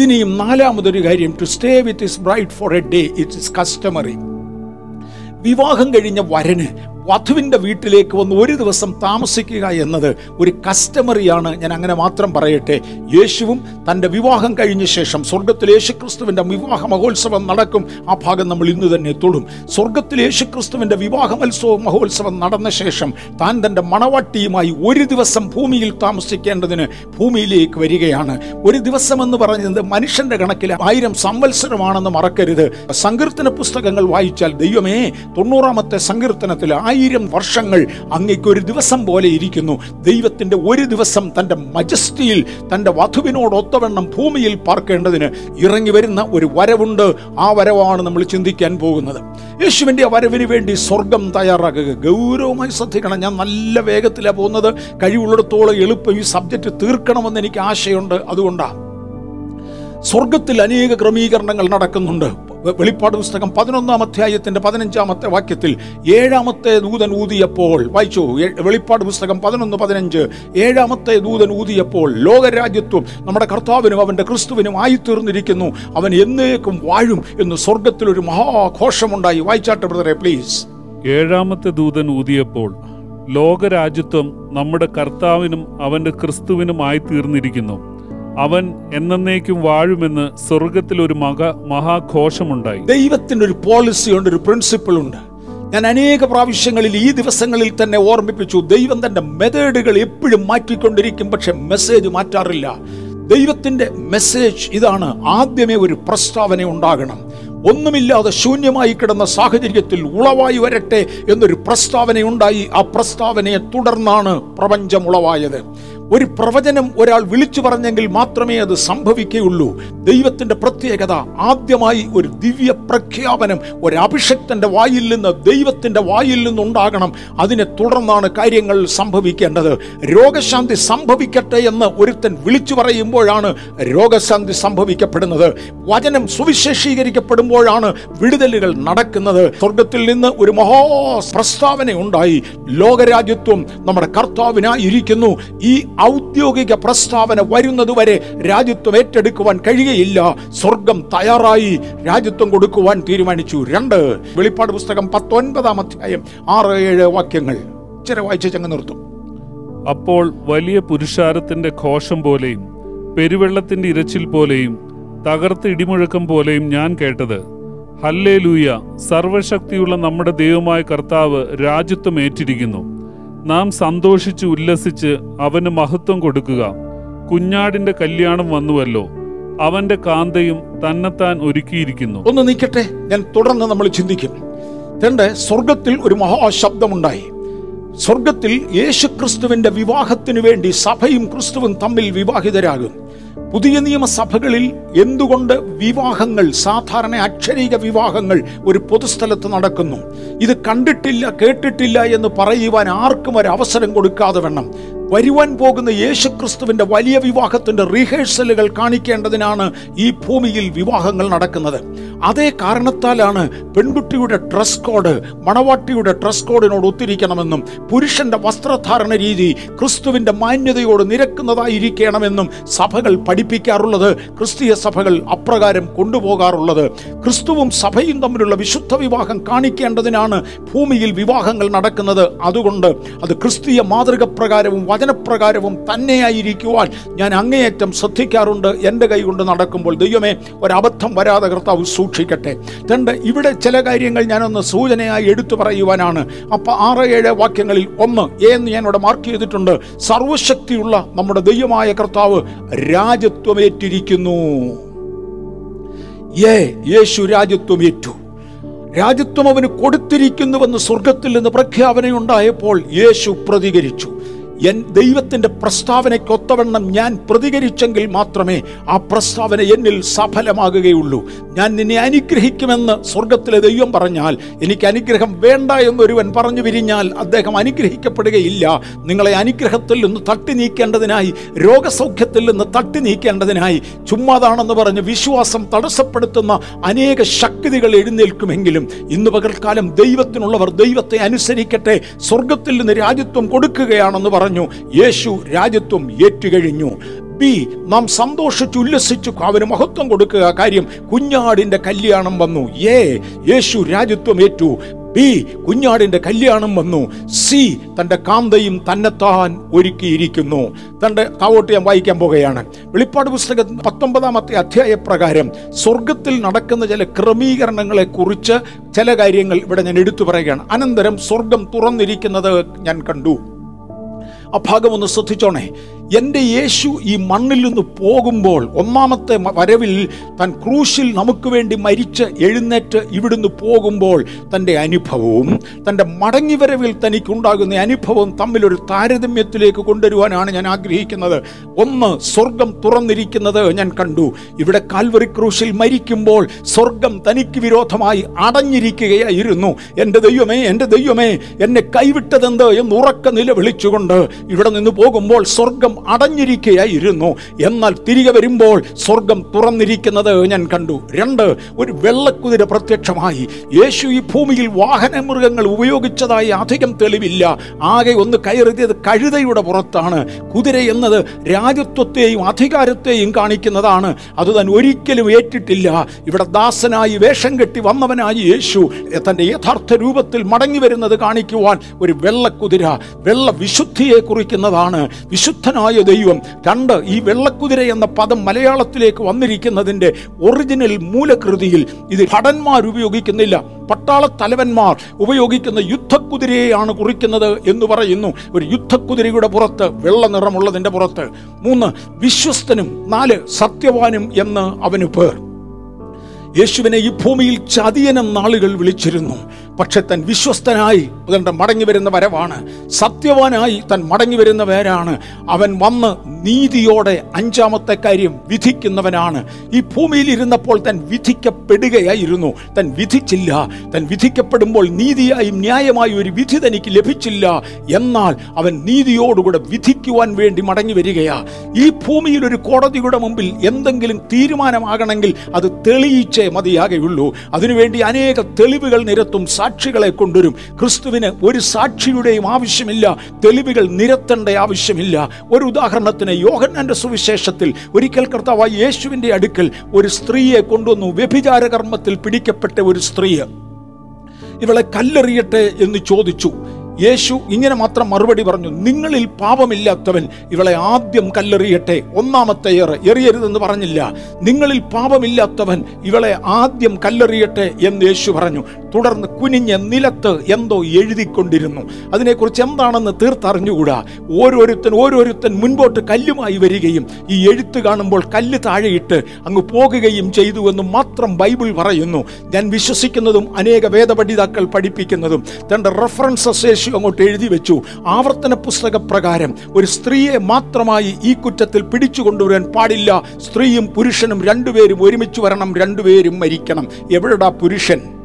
ഇനിയും നാലാമതൊരു കാര്യം to stay with his bride for a day it is customary വിവാഹം കഴിഞ്ഞ വരന് വധുവിന്റെ വീട്ടിലേക്ക് വന്ന് ഒരു ദിവസം താമസിക്കുക എന്നത് ഒരു കസ്റ്റമറിയാണ്. ഞാൻ അങ്ങനെ മാത്രം പറയട്ടെ. യേശുവും തന്റെ വിവാഹം കഴിഞ്ഞ ശേഷം സ്വർഗത്തിൽ യേശുക്രിസ്തുവിന്റെ വിവാഹ മഹോത്സവം നടക്കും. ആ ഭാഗം നമ്മൾ ഇന്ന് തന്നെ തൊടും. സ്വർഗത്തിൽ യേശുക്രിസ്തുവിന്റെ വിവാഹ മത്സവ മഹോത്സവം നടന്ന ശേഷം താൻ തന്റെ മണവാട്ടിയുമായി ഒരു ദിവസം ഭൂമിയിൽ താമസിക്കേണ്ടതിന് ഭൂമിയിലേക്ക് വരികയാണ്. ഒരു ദിവസം എന്ന് പറയുന്നത് മനുഷ്യന്റെ കണക്കിൽ ആയിരം സംവത്സരമാണെന്ന് മറക്കരുത്. സങ്കീർത്തന പുസ്തകങ്ങൾ വായിച്ചാൽ ദൈവമേ തൊണ്ണൂറാമത്തെ സങ്കീർത്തനത്തിൽ ആയിരം വർഷങ്ങൾ അങ്ങേക്ക് ഒരു ദിവസം പോലെ ഇരിക്കുന്നു. ദൈവത്തിന്റെ ഒരു ദിവസം തന്റെ മജസ്റ്റിയിൽ തന്റെ വധുവിനോട് ഒത്തവണ്ണം ഭൂമിയിൽ പാർക്കേണ്ടതിന് ഇറങ്ങി വരുന്ന ഒരു വരവുണ്ട്. ആ വരവാണ് നമ്മൾ ചിന്തിക്കാൻ പോകുന്നത്. യേശുവിന്റെ ആ വരവിന് വേണ്ടി സ്വർഗം തയ്യാറാക്കുക. ഗൗരവമായി ശ്രദ്ധിക്കണം. ഞാൻ നല്ല വേഗത്തിലാണ് പോകുന്നത്. കഴിവുള്ളിടത്തോളം എളുപ്പം ഈ സബ്ജക്റ്റ് തീർക്കണമെന്ന് എനിക്ക് ആശയുണ്ട്. അതുകൊണ്ടാണ് സ്വർഗത്തിൽ അനേക ക്രമീകരണങ്ങൾ നടക്കുന്നുണ്ട്. വെളിപ്പാട് പുസ്തകം പതിനൊന്നാം അധ്യായത്തിന്റെ പതിനഞ്ചാമത്തെ വാക്യത്തിൽ ഏഴാമത്തെ ദൂതൻ ഊതിയപ്പോൾ വായിച്ചു വെളിപ്പാട് പുസ്തകം പതിനൊന്ന് പതിനഞ്ച് ഏഴാമത്തെ ദൂതൻ ഊതിയപ്പോൾ ലോകരാജ്യത്വം നമ്മുടെ കർത്താവിനും അവന്റെ ക്രിസ്തുവിനും ആയിത്തീർന്നിരിക്കുന്നു. അവൻ എന്നേക്കും വാഴും എന്ന് സ്വർഗത്തിൽ ഒരു മഹാഘോഷമുണ്ടായി. വായിച്ചാട്ടെ ബ്രദറെ പ്ലീസ്. ഏഴാമത്തെ ദൂതൻ ഊതിയപ്പോൾ ലോകരാജ്യത്വം നമ്മുടെ കർത്താവിനും അവന്റെ ക്രിസ്തുവിനുമായി തീർന്നിരിക്കുന്നു അവൻ എന്നേക്കും വാഴുമെന്ന് സ്വർഗത്തിൽ ഒരു മക മഹാഘോഷമുണ്ടായി. ദൈവത്തിന്റെ ഒരു പോളിസി ഉണ്ട് ഒരു പ്രിൻസിപ്പിൾ ഉണ്ട്. ഞാൻ അനേക പ്രാവശ്യങ്ങളിൽ ഈ ദിവസങ്ങളിൽ തന്നെ ഓർമ്മിപ്പിച്ചു ദൈവം തന്റെ മെത്തേഡുകൾ എപ്പോഴും മാറ്റിക്കൊണ്ടിരിക്കും പക്ഷെ മെസ്സേജ് മാറ്റാറില്ല. ദൈവത്തിന്റെ മെസ്സേജ് ഇതാണ് ആദ്യമേ ഒരു പ്രസ്താവന ഉണ്ടാകണം. ഒന്നുമില്ലാതെ ശൂന്യമായി കിടന്ന സാഹചര്യത്തിൽ ഉളവായി വരട്ടെ എന്നൊരു പ്രസ്താവനയുണ്ടായി ആ പ്രസ്താവനയെ തുടർന്നാണ് പ്രപഞ്ചം ഉളവായത്. ഒരു പ്രവചനം ഒരാൾ വിളിച്ചു പറഞ്ഞെങ്കിൽ മാത്രമേ അത് സംഭവിക്കുകയുള്ളൂ. ദൈവത്തിന്റെ പ്രത്യേകത ആദ്യമായി ഒരു ദിവ്യ പ്രഖ്യാപനം ഒരു അഭിഷക്തന്റെ വായിൽ നിന്ന് ദൈവത്തിന്റെ വായിൽ നിന്നുണ്ടാകണം. അതിനെ തുടർന്നാണ് കാര്യങ്ങൾ സംഭവിക്കേണ്ടത്. രോഗശാന്തി സംഭവിക്കട്ടെ എന്ന് ഒരുത്തൻ വിളിച്ചു പറയുമ്പോഴാണ് രോഗശാന്തി സംഭവിക്കപ്പെടുന്നത്. വചനം സുവിശേഷീകരിക്കപ്പെടുമ്പോഴാണ് വിടുതലുകൾ നടക്കുന്നത്. സ്വർഗത്തിൽ നിന്ന് ഒരു മഹാ പ്രസ്താവന ഉണ്ടായി. ലോകരാജ്യത്വം നമ്മുടെ കർത്താവിനായിരിക്കുന്നു ഈ ഔദ്യോഗിക പ്രസ്താവന വരുന്നതുവരെ രാജ്യത്വം ഏറ്റെടുക്കുവാൻ കഴിയയില്ല. സ്വർഗം തയ്യാറായി രാജ്യത്വം കൊടുക്കുവാൻ തീരുമാനിച്ചു. രണ്ട് വെളിപ്പാട് പുസ്തകം പത്തൊൻപതാം അധ്യായം ആറ് ഏഴ് വാക്യങ്ങൾ. ഇച്ചിരി വായിച്ച് ചങ്ങ നിർത്തും. അപ്പോൾ വലിയ പുരുഷാരത്തിന്റെ ഘോഷം പോലെയും പെരുവെള്ളത്തിന്റെ ഇരച്ചിൽ പോലെയും തകർത്ത് ഇടിമുഴക്കം പോലെയും ഞാൻ കേട്ടത്. ഹല്ലേ ലൂയ സർവശക്തിയുള്ള നമ്മുടെ ദൈവമായ കർത്താവ് രാജ്യത്വം ഏറ്റിരിക്കുന്നു നാം സന്തോഷിച്ച് ഉല്ലസിച്ച് അവന് മഹത്വം കൊടുക്കുക. കുഞ്ഞാടിന്റെ കല്യാണം വന്നുവല്ലോ. അവന്റെ കാന്തയും തന്നെത്താൻ ഒരുക്കിയിരിക്കുന്നു. ഒന്ന് നീക്കട്ടെ ഞാൻ തുടർന്ന് നമ്മൾ ചിന്തിക്കും. രണ്ട് സ്വർഗത്തിൽ ഒരു മഹാശബ്ദമുണ്ടായി. സ്വർഗത്തിൽ യേശുക്രിസ്തുവിന്റെ വിവാഹത്തിനു വേണ്ടി സഭയും ക്രിസ്തുവും തമ്മിൽ വിവാഹിതരാകും. പുതിയ നിയമസഭകളിൽ എന്തുകൊണ്ട് വിവാഹങ്ങൾ സാധാരണ അക്ഷരീക വിവാഹങ്ങൾ ഒരു പൊതുസ്ഥലത്ത് നടക്കുന്നു? ഇത് കണ്ടിട്ടില്ല കേട്ടിട്ടില്ല എന്ന് പറയുവാൻ ആർക്കും ഒരു അവസരം കൊടുക്കാതെ വേണം. വരുവാൻ പോകുന്ന യേശുക്രിസ്തുവിന്റെ വലിയ വിവാഹത്തിന്റെ റിഹേഴ്സലുകൾ കാണിക്കേണ്ടതിനാണ് ഈ ഭൂമിയിൽ വിവാഹങ്ങൾ നടക്കുന്നത്. അതേ കാരണത്താലാണ് പെൺകുട്ടിയുടെ ഡ്രസ് കോഡ് മണവാട്ടിയുടെ ഡ്രസ് കോഡിനോട് ഒത്തിരിക്കണമെന്നും പുരുഷന്റെ വസ്ത്രധാരണ രീതി ക്രിസ്തുവിന്റെ മാന്യതയോട് നിരക്കുന്നതായിരിക്കണമെന്നും സഭകൾ പഠിപ്പിക്കാറുള്ളത് ക്രിസ്തീയ സഭകൾ അപ്രകാരം കൊണ്ടുപോകാറുള്ളത്. ക്രിസ്തുവും സഭയും തമ്മിലുള്ള വിശുദ്ധ വിവാഹം കാണിക്കേണ്ടതിനാണ് ഭൂമിയിൽ വിവാഹങ്ങൾ നടക്കുന്നത്. അതുകൊണ്ട് അത് ക്രിസ്തീയ മാതൃക പ്രകാരവും വചനപ്രകാരവും തന്നെയായിരിക്കുവാൻ ഞാൻ അങ്ങേയറ്റം ശ്രദ്ധിക്കാറുണ്ട്. എന്റെ കൈ കൊണ്ട് നടക്കുമ്പോൾ ദൈവമേ ഒരബദ്ധം വരാതെ കർത്താവ് സൂക്ഷിക്കട്ടെ. രണ്ട് ഇവിടെ ചില കാര്യങ്ങൾ ഞാനൊന്ന് സൂചനയായി എടുത്തു പറയുവാനാണ്. അപ്പോൾ ആറ് ഏഴ് വാക്യങ്ങളിൽ ഒന്ന് എന്ന് ഞാൻ ഇവിടെ മാർക്ക് ചെയ്തിട്ടുണ്ട്. സർവശക്തിയുള്ള നമ്മുടെ ദൈവമായ കർത്താവ് രാജ്യത്വമേറ്റിരിക്കുന്നു. ഏ യേശു രാജ്യത്വമേറ്റു. രാജ്യത്വം അവന് കൊടുത്തിരിക്കുന്നുവെന്ന് സ്വർഗത്തിൽ നിന്ന് പ്രഖ്യാപനയുണ്ടായപ്പോൾ യേശു പ്രതികരിച്ചു. എൻ ദൈവത്തിന്റെ പ്രസ്താവനയ്ക്കൊത്തവണ്ണം ഞാൻ പ്രതികരിച്ചെങ്കിൽ മാത്രമേ ആ പ്രസ്താവന എന്നിൽ സഫലമാകുകയുള്ളൂ. ഞാൻ നിന്നെ അനുഗ്രഹിക്കുമെന്ന് സ്വർഗത്തിലെ ദൈവം പറഞ്ഞാൽ എനിക്ക് അനുഗ്രഹം വേണ്ട എന്നൊരുവൻ പറഞ്ഞു വിരിഞ്ഞാൽ അദ്ദേഹം അനുഗ്രഹിക്കപ്പെടുകയില്ല. നിങ്ങളെ അനുഗ്രഹത്തിൽ നിന്ന് തട്ടി നീക്കേണ്ടതിനായി രോഗസൗഖ്യത്തിൽ നിന്ന് തട്ടി നീക്കേണ്ടതിനായി ചുമ്മാതാണെന്ന് പറഞ്ഞ് വിശ്വാസം തടസ്സപ്പെടുത്തുന്ന അനേക ശക്തികൾ എഴുന്നേൽക്കുമെങ്കിലും ഇന്ന് പകൽക്കാലം ദൈവത്തിനുള്ളവർ ദൈവത്തെ അനുസരിക്കട്ടെ സ്വർഗത്തിൽ നിന്ന് രാജ്യത്വം കൊടുക്കുകയാണെന്ന് പറഞ്ഞു യേശു രാജ്യത്വം ഏറ്റുകഴിഞ്ഞു. ബി നാം സന്തോഷിച്ച് ഉല്ലസിച്ചു അവന് മഹത്വം കൊടുക്കുക. കാര്യം കുഞ്ഞാടിന്റെ കല്യാണം വന്നു. എ യേശു രാജ്യത്വം ഏറ്റു. ബി കുഞ്ഞാടിന്റെ കല്യാണം വന്നു. സി തന്റെ കാന്തയും തന്നെത്താൻ ഒരുക്കിയിരിക്കുന്നു. തന്റെ താവോട്ട് ഞാൻ വായിക്കാൻ പോകുകയാണ് വെളിപ്പാട് പുസ്തകം പത്തൊമ്പതാമത്തെ അധ്യായ പ്രകാരം സ്വർഗത്തിൽ നടക്കുന്ന ചില ക്രമീകരണങ്ങളെ കുറിച്ച് ചില കാര്യങ്ങൾ ഇവിടെ ഞാൻ എടുത്തു പറയുകയാണ്. അനന്തരം സ്വർഗം തുറന്നിരിക്കുന്നത് ഞാൻ കണ്ടു. ആ ഭാഗം ഒന്ന് ശ്രദ്ധിച്ചോണേ എന്റെ യേശു ഈ മണ്ണിൽ നിന്ന് പോകുമ്പോൾ ഒന്നാമത്തെ വരവിൽ താൻ ക്രൂശിൽ നമുക്ക് വേണ്ടി മരിച്ച് എഴുന്നേറ്റ് ഇവിടുന്ന് പോകുമ്പോൾ തന്റെ അനുഭവവും തന്റെ മടങ്ങിവരവിൽ തനിക്കുണ്ടാകുന്ന അനുഭവവും തമ്മിലൊരു താരതമ്യത്തിലേക്ക് കൊണ്ടുവരുവാനാണ് ഞാൻ ആഗ്രഹിക്കുന്നത്. ഒന്ന് സ്വർഗം തുറന്നിരിക്കുന്നത് ഞാൻ കണ്ടു. ഇവിടെ കാൽവറി ക്രൂശിൽ മരിക്കുമ്പോൾ സ്വർഗം തനിക്ക് വിരോധമായി അടഞ്ഞിരിക്കുകയായിരുന്നു. എന്റെ ദൈവമേ എന്റെ ദൈവമേ എന്നെ കൈവിട്ടതെന്ത് എന്ന് ഉറക്ക നിലവിളിച്ചുകൊണ്ട് ഇവിടെ നിന്ന് പോകുമ്പോൾ സ്വർഗം അടഞ്ഞിരിക്കുകയായിരുന്നു എന്നാൽ തിരികെ വരുമ്പോൾ സ്വർഗം തുറന്നിരിക്കുന്നത് ഞാൻ കണ്ടു. രണ്ട് ഒരു വെള്ളക്കുതിര പ്രത്യക്ഷമായി. യേശു ഈ ഭൂമിയിൽ വാഹന മൃഗങ്ങൾ ഉപയോഗിച്ചതായി അധികം തെളിവില്ല. ആകെ ഒന്ന് കയറിയത് കഴുതയുടെ പുറത്താണ്. കുതിര എന്നത് രാജ്യത്വത്തെയും അധികാരത്തെയും കാണിക്കുന്നതാണ്. അത് താൻ ഒരിക്കലും ഏറ്റിട്ടില്ല. ഇവിടെ ദാസനായി വേഷം കെട്ടി വന്നവനായി യേശു തന്റെ യഥാർത്ഥ രൂപത്തിൽ മടങ്ങി വരുന്നത് കാണിക്കുവാൻ ഒരു വെള്ളക്കുതിര വെള്ള വിശുദ്ധിയെ കുറിക്കുന്നതാണ്. വിശുദ്ധനായ ദൈവം രണ്ട് ഈ വെള്ളക്കുതിര എന്ന പദം മലയാളത്തിലേക്ക് വന്നിരിക്കുന്നതിന്റെ ഒറിജിനൽ മൂലകൃതിയിൽ ഇത് ഭടന്മാർ ഉപയോഗിക്കുന്നില്ല. പട്ടാള തലവന്മാർ ഉപയോഗിക്കുന്ന യുദ്ധക്കുതിരയെയാണ് കുറിക്കുന്നത് എന്ന് പറയുന്നു. ഒരു യുദ്ധക്കുതിരയുടെ പുറത്ത് വെള്ള നിറമുള്ളതിന്റെ പുറത്ത്. മൂന്ന് വിശ്വസ്തനും നാല് സത്യവാനും എന്ന് അവന് പേർ. യേശുവിനെ ഈ ഭൂമിയിൽ ചതിയനം നാളുകൾ വിളിച്ചിരുന്നു. പക്ഷെ തൻ വിശ്വസ്തനായി അതുകൊണ്ട് മടങ്ങി വരുന്ന വരവാണ്. സത്യവാനായി തൻ മടങ്ങി വരുന്ന അവൻ വന്ന് നീതിയോടെ അഞ്ചാമത്തെ കാര്യം വിധിക്കുന്നവനാണ്. ഈ ഭൂമിയിൽ ഇരുന്നപ്പോൾ തൻ വിധിക്കപ്പെടുകയായിരുന്നു. തൻ വിധിച്ചില്ല. തൻ വിധിക്കപ്പെടുമ്പോൾ നീതിയായും ന്യായമായും ഒരു വിധി തനിക്ക് ലഭിച്ചില്ല. എന്നാൽ അവൻ നീതിയോടുകൂടെ വിധിക്കുവാൻ വേണ്ടി മടങ്ങി വരികയാ. ഈ ഭൂമിയിൽ ഒരു കോടതിയുടെ മുമ്പിൽ എന്തെങ്കിലും തീരുമാനമാകണമെങ്കിൽ അത് തെളിയിച്ചേ മതിയാകെയുള്ളൂ. അതിനുവേണ്ടി അനേക തെളിവുകൾ നിരത്തും സാക്ഷികളെ കൊണ്ടുവരും. ക്രിസ്തുവിന് ഒരു സാക്ഷിയുടെയും ആവശ്യമില്ല. തെളിവുകൾ നിരത്തേണ്ട ആവശ്യമില്ല. ഒരു ഉദാഹരണത്തിന് യോഹന്നാന്റെ സുവിശേഷത്തിൽ ഒരിക്കൽ കർത്താവായി യേശുവിന്റെ അടുക്കൽ ഒരു സ്ത്രീയെ കൊണ്ടുവന്നു. വ്യഭിചാര കർമ്മത്തിൽ പിടിക്കപ്പെട്ട ഒരു സ്ത്രീ ഇവളെ കല്ലെറിയട്ടെ എന്ന് ചോദിച്ചു. യേശു ഇങ്ങനെ മാത്രം മറുപടി പറഞ്ഞു. നിങ്ങളിൽ പാപമില്ലാത്തവൻ ഇവളെ ആദ്യം കല്ലെറിയട്ടെ. ഒന്നാമത്തെ ഏറ് എറിയരുതെന്ന് പറഞ്ഞില്ല. നിങ്ങളിൽ പാപമില്ലാത്തവൻ ഇവളെ ആദ്യം കല്ലെറിയട്ടെ എന്ന് യേശു പറഞ്ഞു. തുടർന്ന് കുനിഞ്ഞ നിലത്ത് എന്തോ എഴുതിക്കൊണ്ടിരുന്നു. അതിനെക്കുറിച്ച് എന്താണെന്ന് തീർത്തറിഞ്ഞുകൂടാ. ഓരോരുത്തൻ ഓരോരുത്തൻ മുൻപോട്ട് കല്ലുമായി വരികയും ഈ എഴുത്ത് കാണുമ്പോൾ കല്ല് താഴെയിട്ട് അങ്ങ് പോകുകയും ചെയ്തു എന്ന് മാത്രം ബൈബിൾ പറയുന്നു. ഞാൻ വിശ്വസിക്കുന്നതും അനേക വേദപഠിതാക്കൾ പഠിപ്പിക്കുന്നതും തന്റെ റെഫറൻസ് ശേഷി അങ്ങോട്ട് എഴുതി വെച്ചു. ആവർത്തന പുസ്തക പ്രകാരം ഒരു സ്ത്രീയെ മാത്രമായി ഈ കുറ്റത്തിൽ പിടിച്ചു കൊണ്ടുവരാൻ പാടില്ല. സ്ത്രീയും പുരുഷനും രണ്ടുപേരും ഒരുമിച്ച് വരണം രണ്ടുപേരും മരിക്കണം. എവിടെടാ പുരുഷൻ?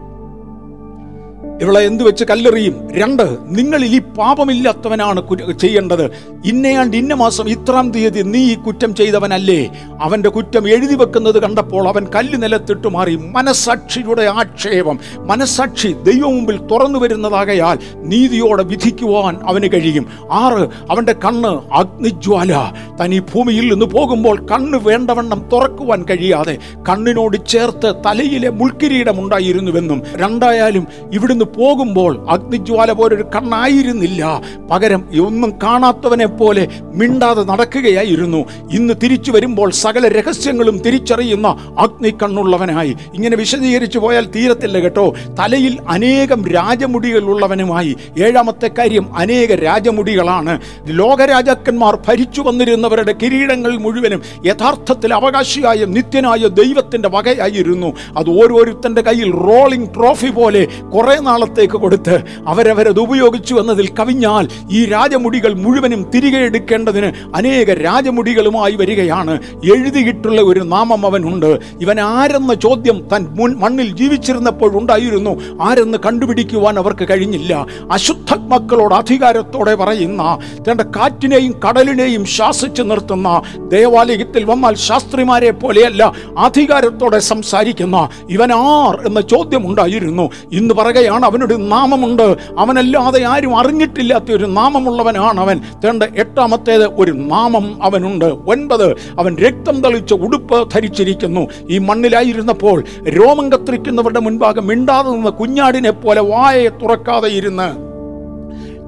ഇവളെ എന്തു വെച്ച് കല്ലെറിയും? രണ്ട് നിങ്ങളിൽ ഈ പാപമില്ലാത്തവനാണ് ചെയ്യേണ്ടത്. ഇന്നയാണ്ട് ഇന്ന മാസം ഇത്രാം തീയതി നീ ഈ കുറ്റം ചെയ്തവനല്ലേ? അവന്റെ കുറ്റം എഴുതി വെക്കുന്നത് കണ്ടപ്പോൾ അവൻ കല്ല് നിലത്തിട്ട് മാറി. മനസാക്ഷിയുടെ ആക്ഷേപം മനസാക്ഷി ദൈവം മുമ്പിൽ തുറന്നു വരുന്നതാകയാൽ നീതിയോടെ വിധിക്കുവാൻ അവന് കഴിയും. ആറ് അവന്റെ കണ്ണ് അഗ്നിജ്വാല. താൻ ഈ ഭൂമിയിൽ നിന്ന് പോകുമ്പോൾ കണ്ണ് വേണ്ടവണ്ണം തുറക്കുവാൻ കഴിയാതെ കണ്ണിനോട് ചേർത്ത് തലയിലെ മുൾക്കിരീടം ഉണ്ടായിരുന്നുവെന്നും രണ്ടായാലും ഇവിടുന്ന് പോകുമ്പോൾ അഗ്നിജ്വാല പോലൊരു കണ്ണായിരുന്നില്ല. പകരം ഒന്നും കാണാത്തവനെ പോലെ മിണ്ടാതെ നടക്കുകയായിരുന്നു. ഇന്ന് തിരിച്ചു വരുമ്പോൾ സകല രഹസ്യങ്ങളും തിരിച്ചറിയുന്ന അഗ്നി കണ്ണുള്ളവനായി ഇങ്ങനെ വിശദീകരിച്ചു പോയാൽ തീരത്തില്ല കേട്ടോ. തലയിൽ അനേകം രാജമുടികളുള്ളവനുമായി ഏഴാമത്തെ കാര്യം അനേക രാജമുടികളാണ്. ലോകരാജാക്കന്മാർ ഭരിച്ചു വന്നിരുന്നവരുടെ കിരീടങ്ങൾ മുഴുവനും യഥാർത്ഥത്തിൽ അവകാശിയായ നിത്യനായ ദൈവത്തിന്റെ വകയായിരുന്നു. അത് ഓരോരുത്തന്റെ കയ്യിൽ റോളിംഗ് ട്രോഫി പോലെ കുറെ നാളത്തേക്ക് കൊടുത്ത് അവരവരത് ഉപയോഗിച്ചു എന്നതിൽ കവിഞ്ഞാൽ ഈ രാജമുടികൾ മുഴുവനും തിരികെ എടുക്കേണ്ടതിന് അനേക രാജമുടികളുമായി വരികയാണ്. എഴുതിയിട്ടുള്ള ഒരു നാമം അവനുണ്ട്. ഇവൻ ആരെന്ന ചോദ്യം തൻ മുൻ മണ്ണിൽ ജീവിച്ചിരുന്നപ്പോൾ ഉണ്ടായിരുന്നു. ആരെന്ന് കണ്ടുപിടിക്കുവാൻ അവർക്ക് കഴിഞ്ഞില്ല. അശുദ്ധ മക്കളോട് അധികാരത്തോടെ പറയുന്ന തന്റെ കാറ്റിനെയും കടലിനെയും ശാസിച്ചു നിർത്തുന്ന ദേവാലയത്തിൽ വന്നാൽ ശാസ്ത്രിമാരെ പോലെയല്ല അധികാരത്തോടെ സംസാരിക്കുന്ന ഇവൻ ആർ എന്ന ചോദ്യം ഉണ്ടായിരുന്നു. ഇന്ന് പറയുകയാണ് അവനൊരു നാമമുണ്ട്. അവനല്ലാതെ ആരും അറിഞ്ഞിട്ടില്ലാത്ത ഒരു നാമമുള്ളവനാണ് അവൻ. തേണ്ട എട്ടാമത്തേത് ഒരു നാമം അവനുണ്ട്. ഒൻപത് അവൻ രക്തം തളിച്ച ഉടുപ്പ് ധരിച്ചിരിക്കുന്നു. ഈ മണ്ണിലായിരുന്നപ്പോൾ രോമം കത്തിരിക്കുന്നവരുടെ മുൻപാകെ മിണ്ടാതെ നിന്ന് കുഞ്ഞാടിനെ പോലെ വായയെ തുറക്കാതെ ഇരുന്ന്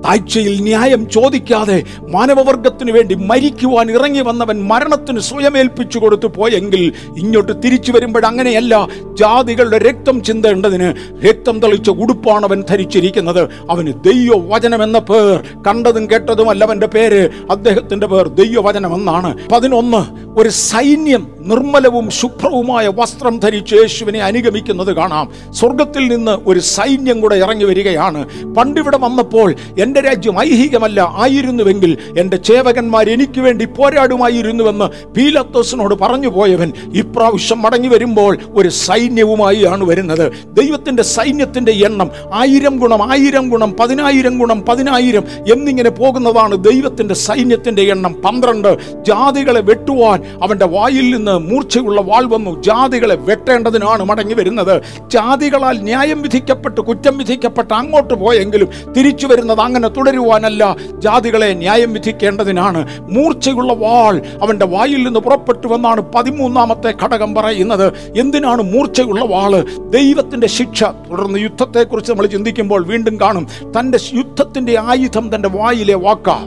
താഴ്ചയിൽ ന്യായം ചോദിക്കാതെ മാനവവർഗത്തിനു വേണ്ടി മരിക്കുവാൻ ഇറങ്ങി വന്നവൻ മരണത്തിന് സ്വയമേൽപ്പിച്ചു കൊടുത്തു പോയെങ്കിൽ ഇങ്ങോട്ട് തിരിച്ചു വരുമ്പോൾ അങ്ങനെയല്ല. ജാതികളുടെ രക്തം ചിന്തേണ്ടതിന് രക്തം തളിച്ച ഉടുപ്പാണ് അവൻ ധരിച്ചിരിക്കുന്നത്. അവന് ദൈവവചനം എന്ന പേർ. കണ്ടതും കേട്ടതുമല്ല അവന്റെ പേര്. അദ്ദേഹത്തിന്റെ പേർ ദൈവവചനം എന്നാണ് പതിനൊന്ന് ഒരു സൈന്യം നിർമ്മലവും ശുഭ്രവുമായ വസ്ത്രം ധരിച്ച് യേശുവിനെ അനുഗമിക്കുന്നത് കാണാം. സ്വർഗത്തിൽ നിന്ന് ഒരു സൈന്യം കൂടെ ഇറങ്ങി വരികയാണ്. പണ്ടിവിടെ വന്നപ്പോൾ എന്റെ രാജ്യം ഐഹികമല്ല ആയിരുന്നുവെങ്കിൽ എന്റെ ചേവകന്മാർ എനിക്ക് വേണ്ടി പോരാടുമായിരുന്നുവെന്ന് പീലത്തോസിനോട് പറഞ്ഞു പോയവൻ ഇപ്രാവശ്യം മടങ്ങി വരുമ്പോൾ ഒരു സൈന്യവുമായി ആണ് വരുന്നത്. ദൈവത്തിന്റെ സൈന്യത്തിന്റെ എണ്ണം ആയിരം ഗുണം ആയിരം ഗുണം പതിനായിരം ഗുണം പതിനായിരം എന്നിങ്ങനെ പോകുന്നതാണ് ദൈവത്തിന്റെ സൈന്യത്തിന്റെ എണ്ണം പന്ത്രണ്ട്. ജാതികളെ വെട്ടുവാൻ അവന്റെ വായിൽ നിന്ന് മൂർച്ചയുള്ള വാൾ വന്നു. ജാതികളെ വെട്ടേണ്ടതിനാണ് മടങ്ങി വരുന്നത്. ജാതികളാൽ ന്യായം വിധിക്കപ്പെട്ട് കുറ്റം വിധിക്കപ്പെട്ട് അങ്ങോട്ട് പോയെങ്കിലും തിരിച്ചു വരുന്നത് അങ്ങനെ തുടരുവാനല്ല. ജാതികളെ ന്യായം വിധിക്കേണ്ടതിനാണ് മൂർച്ചയുള്ള വാൾ അവന്റെ വായിൽ നിന്ന് പുറപ്പെട്ടു വന്നാണ് പതിമൂന്നാമത്തെ ഘടകം പറയുന്നത്. എന്തിനാണ് മൂർച്ചയുള്ള വാൾ ദൈവത്തിന്റെ ശിക്ഷ. തുടർന്ന് യുദ്ധത്തെക്കുറിച്ച് നമ്മൾ ചിന്തിക്കുമ്പോൾ വീണ്ടും കാണും. തന്റെ യുദ്ധത്തിന്റെ ആയുധം തന്റെ വായിലെ വാക്കാ.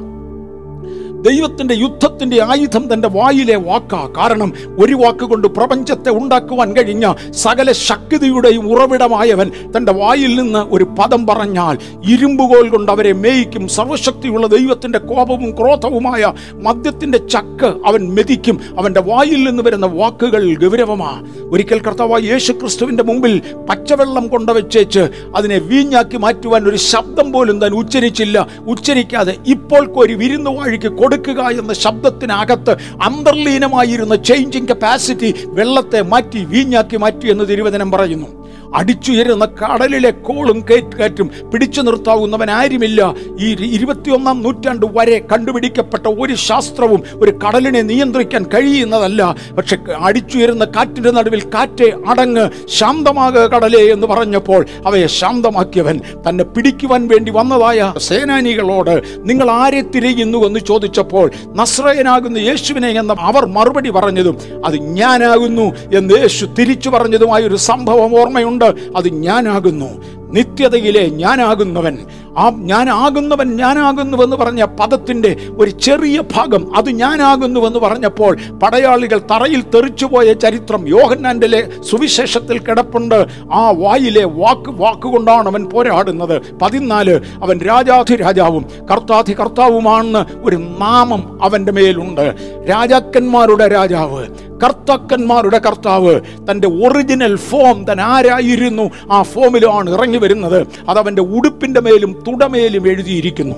ദൈവത്തിന്റെ യുദ്ധത്തിന്റെ ആയുധം തന്റെ വായിലെ വാക്കാ. കാരണം ഒരു വാക്കുകൊണ്ട് പ്രപഞ്ചത്തെ ഉണ്ടാക്കുവാൻ കഴിഞ്ഞ സകല ശക്തിയുടെയും ഉറവിടമായവൻ തന്റെ വായിൽ നിന്ന് ഒരു പദം പറഞ്ഞാൽ ഇരുമ്പുകോൽ കൊണ്ട് അവരെ മേയിക്കും. സർവശക്തിയുള്ള ദൈവത്തിന്റെ കോപവും ക്രോധവുമായ മദ്യത്തിന്റെ ചക്ക് അവൻ മെതിക്കും. അവന്റെ വായിൽ നിന്ന് വരുന്ന വാക്കുകൾ ഗൗരവമാ. ഒരിക്കൽ കർത്താവായ യേശു ക്രിസ്തുവിന്റെ മുമ്പിൽ പച്ചവെള്ളം കൊണ്ടുവച്ചേച്ച് അതിനെ വീഞ്ഞാക്കി മാറ്റുവാൻ ഒരു ശബ്ദം പോലും താൻ ഉച്ചരിച്ചില്ല. ഉച്ചരിക്കാതെ ഇപ്പോൾ ഒരു വിരുന്നുവാഴിക്ക് കൊടുക്കുക എന്ന ശബ്ദത്തിനകത്ത് അന്തർലീനമായിരുന്ന ചേഞ്ചിങ് കപ്പാസിറ്റി വെള്ളത്തെ മാറ്റി വീഞ്ഞാക്കി മാറ്റി എന്ന് തിരുവചനം പറയുന്നു. അടിച്ചുയരുന്ന കടലിലെ കോളും കയറ്റുകാറ്റും പിടിച്ചു നിർത്താവുന്നവൻ ആരുമില്ല. ഈ ഇരുപത്തിയൊന്നാം നൂറ്റാണ്ട് വരെ കണ്ടുപിടിക്കപ്പെട്ട ഒരു ശാസ്ത്രവും ഒരു കടലിനെ നിയന്ത്രിക്കാൻ കഴിയുന്നതല്ല. പക്ഷെ അടിച്ചുയരുന്ന കാറ്റിന്റെ നടുവിൽ കാറ്റെ അടങ്ങ് ശാന്തമാകുക കടലേ എന്ന് പറഞ്ഞപ്പോൾ അവയെ ശാന്തമാക്കിയവൻ തന്നെ പിടിക്കുവാൻ വേണ്ടി വന്നതായ സേനാനികളോട് നിങ്ങൾ ആരെ തിരയുന്നു എന്ന് ചോദിച്ചപ്പോൾ നസ്രയനാകുന്ന യേശുവിനെ എന്ന് അവർ മറുപടി പറഞ്ഞതും അത് ഞാനാകുന്നു എന്ന് യേശു തിരിച്ചു പറഞ്ഞതുമായ ഒരു സംഭവം ഓർമ്മയുണ്ട്. അത് ഞാനാകുന്നു. നിത്യതയിലെ ഞാനാകുന്നവൻ ആ ഞാനാകുന്നവൻ ഞാനാകുന്നുവെന്ന് പറഞ്ഞ പദത്തിന്റെ ഒരു ചെറിയ ഭാഗം അത് ഞാനാകുന്നുവെന്ന് പറഞ്ഞപ്പോൾ പടയാളികൾ തറയിൽ തെറിച്ചുപോയ ചരിത്രം യോഹന്നാന്റെ സുവിശേഷത്തിൽ കിടപ്പുണ്ട്. ആ വായിലെ വാക്ക് വാക്കുകൊണ്ടാണ് അവൻ പോരാടുന്നത്. പതിനാല് അവൻ രാജാധി രാജാവും കർത്താധി കർത്താവുമാണെന്ന് ഒരു നാമം അവന്റെ മേലുണ്ട്. രാജാക്കന്മാരുടെ രാജാവ് കർത്താക്കന്മാരുടെ കർത്താവ് തന്റെ ഒറിജിനൽ ഫോം താൻ ആരായിരുന്നു? ആ ഫോമിലാണ് ഇറങ്ങി വരുന്നത്. അതവന്റെ ഉടുപ്പിന്റെ മേലും തുടമേലും എഴുതിയിരിക്കുന്നു.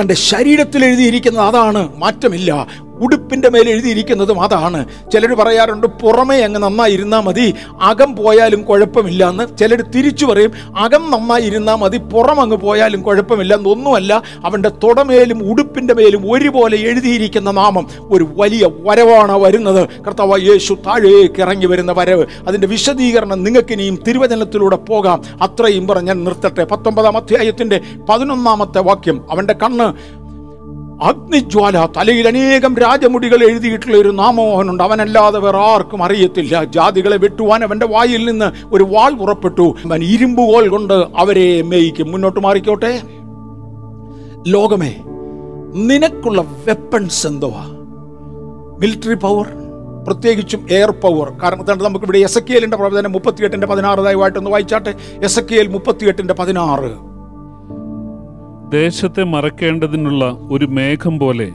തന്റെ ശരീരത്തിൽ എഴുതിയിരിക്കുന്നത് അതാണ് മാറ്റമില്ല. ഉടുപ്പിന്റെ മേലെ എഴുതിയിരിക്കുന്നതും അതാണ്. ചിലർ പറയാറുണ്ട് പുറമേ അങ്ങ് നന്നായി ഇരുന്നാൽ മതി അകം പോയാലും കുഴപ്പമില്ല എന്ന് ചിലർ തിരിച്ചു പറയും അകം നന്നായി ഇരുന്നാൽ മതി പുറം അങ്ങ് പോയാലും കുഴപ്പമില്ല എന്നൊന്നുമല്ല അവന്റെ തുടമേലും ഉടുപ്പിന്റെ മേലും ഒരുപോലെ എഴുതിയിരിക്കുന്ന നാമം ഒരു വലിയ വരവാണ് വരുന്നത്. കർത്താവ് യേശു താഴേക്ക് ഇറങ്ങി വരുന്ന വരവ്. അതിന്റെ വിശദീകരണം നിങ്ങൾക്ക് ഇനിയും തിരുവചനത്തിലൂടെ പോകാം. അത്രയും പറഞ്ഞ് ഞാൻ നിർത്തട്ടെ. പത്തൊമ്പതാം അധ്യായത്തിന്റെ പതിനൊന്നാമത്തെ വാക്യം. അവന്റെ കണ്ണ് അഗ്നിജ്വാല തലയിൽ അനേകം രാജമുടികൾ എഴുതിയിട്ടുള്ള ഒരു നാമോഹനുണ്ട് അവനല്ലാതെ വേറെ ആർക്കും അറിയത്തില്ല. ജാതികളെ വെട്ടുവാൻ അവന്റെ വായിൽ നിന്ന് ഒരു വാൾ പുറപ്പെട്ടു. അവൻ ഇരുമ്പുകോൽ കൊണ്ട് അവരെ മേയിക്കും. മുന്നോട്ട് മാറിക്കോട്ടെ. ലോകമേ നിനക്കുള്ള വെപ്പൺസ് എന്തുവാ? മിലിറ്ററി പവർ പ്രത്യേകിച്ചും എയർ പവർ കാരണം നമുക്ക് ഇവിടെ എസ് കെ എല്ലിന്റെ പ്രവചനം മുപ്പത്തിയെട്ടിന്റെ പതിനാറ് ദയവായിട്ടൊന്ന് വായിച്ചാട്ടെ. എസ് കെ എൽ മുപ്പത്തിയെട്ടിന്റെ പതിനാറ്. ദേശത്തെ മറക്കേണ്ടതിനുള്ള ഒരു മേഘം പോലെ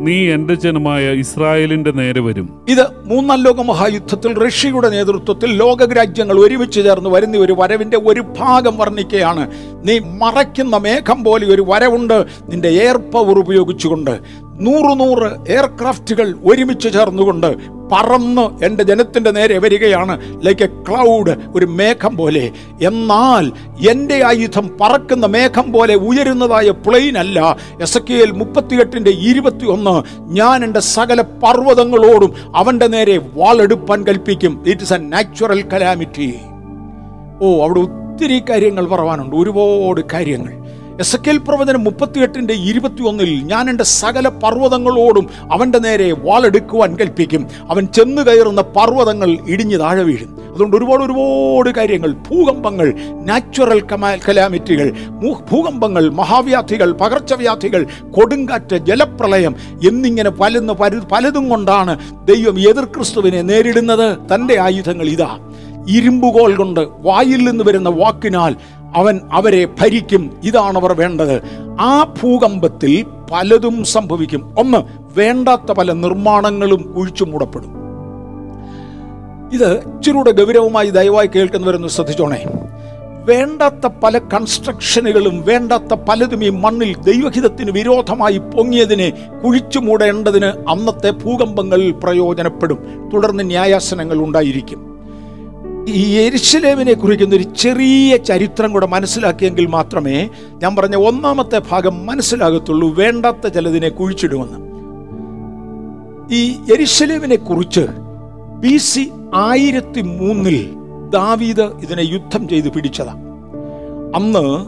നീ എന്റെ ജനമായ ഇസ്രായേലിന്റെ നേരെ വരും. ഇത് മൂന്നാം ലോക മഹായുദ്ധത്തിൽ റഷ്യയുടെ നേതൃത്വത്തിൽ ലോക രാജ്യങ്ങൾ ഒരുമിച്ച് ചേർന്ന് വരുന്ന ഒരു വരവിന്റെ ഒരു ഭാഗം വർണിക്കുകയാണ് നീ മറയ്ക്കുന്ന മേഘം പോലെ ഒരു വരവുണ്ട്. നിന്റെ ഏർപ്പവർ പവർ ഉപയോഗിച്ചുകൊണ്ട് നൂറ് നൂറ് എയർക്രാഫ്റ്റുകൾ ഒരുമിച്ച് ചേർന്നുകൊണ്ട് പറന്ന് എന്റെ ജനത്തിന്റെ നേരെ വരികയാണ് ലൈക്ക് എ ക്ലൗഡ് ഒരു മേഘം പോലെ. എന്നാൽ എന്റെ ആയുധം പറക്കുന്ന മേഘം പോലെ ഉയരുന്നതായ പ്ലെയിൻ അല്ല. എസ് കെ എൽ മുപ്പത്തിയെട്ടിന്റെ ഇരുപത്തി ഒന്ന് ഞാൻ എന്റെ സകല പർവതങ്ങളോടും അവന്റെ നേരെ വാളെടുപ്പാൻ കൽപ്പിക്കും. It is a natural calamity ഓ അവിടെ ഒത്തിരി കാര്യങ്ങൾ പറവാനുണ്ട്. ഒരുപാട് കാര്യങ്ങൾ. എസ് കെൽ പ്രവചനം മുപ്പത്തിയെട്ടിന്റെ ഇരുപത്തിയൊന്നിൽ ഞാൻ എന്റെ സകല പർവതങ്ങളോടും അവന്റെ നേരെ വാളെടുക്കുവാൻ കൽപ്പിക്കും. അവൻ ചെന്ന് കയറുന്ന പർവതങ്ങൾ ഇടിഞ്ഞ് താഴെ വീഴും. അതുകൊണ്ട് ഒരുപാട് ഒരുപാട് കാര്യങ്ങൾ ഭൂകമ്പങ്ങൾ നാച്ചുറൽ കമാ കലാമിറ്റികൾ ഭൂകമ്പങ്ങൾ മഹാവ്യാധികൾ പകർച്ചവ്യാധികൾ കൊടുങ്കാറ്റ് ജലപ്രളയം എന്നിങ്ങനെ പലന്ന് പല പലതും കൊണ്ടാണ് ദൈവം എതിർ ക്രിസ്തുവിനെ നേരിടുന്നത്. തന്റെ ആയുധങ്ങൾ ഇതാ. ഇരുമ്പുകോൽ കൊണ്ട് വായിൽ നിന്ന് വരുന്ന വാക്കിനാൽ അവൻ അവരെ ഭരിക്കും. ഇതാണ് അവർ വേണ്ടത്. ആ ഭൂകമ്പത്തിൽ പലതും സംഭവിക്കും. ഒന്ന് വേണ്ടാത്ത പല നിർമ്മാണങ്ങളും ഒഴിച്ചു മൂടപ്പെടും. ഇത് ഇച്ചിരൂടെ ഗൗരവമായി ദയവായി കേൾക്കുന്നവരൊന്ന് ശ്രദ്ധിച്ചോണേ. വേണ്ടാത്ത പല കൺസ്ട്രക്ഷനുകളും വേണ്ടാത്ത പലതും ഈ മണ്ണിൽ ദൈവഹിതത്തിന് വിരോധമായി പൊങ്ങിയതിനെ കുഴിച്ചു മൂടേണ്ടതിന് അന്നത്തെ ഭൂകമ്പങ്ങൾ പ്രയോജനപ്പെടും. തുടർന്ന് ന്യായാസനങ്ങൾ ഉണ്ടായിരിക്കും. ഈ എരിശിലേമിനെ കുറിക്കുന്ന ഒരു ചെറിയ ചരിത്രം കൂടെ മനസ്സിലാക്കിയെങ്കിൽ മാത്രമേ ഞാൻ പറഞ്ഞ ഒന്നാമത്തെ ഭാഗം മനസ്സിലാകത്തുള്ളൂ. വേണ്ടാത്ത ചിലതിനെ കുഴിച്ചിടുമെന്ന്. ഈ എരിശലേമിനെ കുറിച്ച് ബി സി ആയിരത്തി മൂന്നിൽ ദാവീദ് ഇതിനെ യുദ്ധം ചെയ്ത് പിടിച്ചതാണ് അന്ന്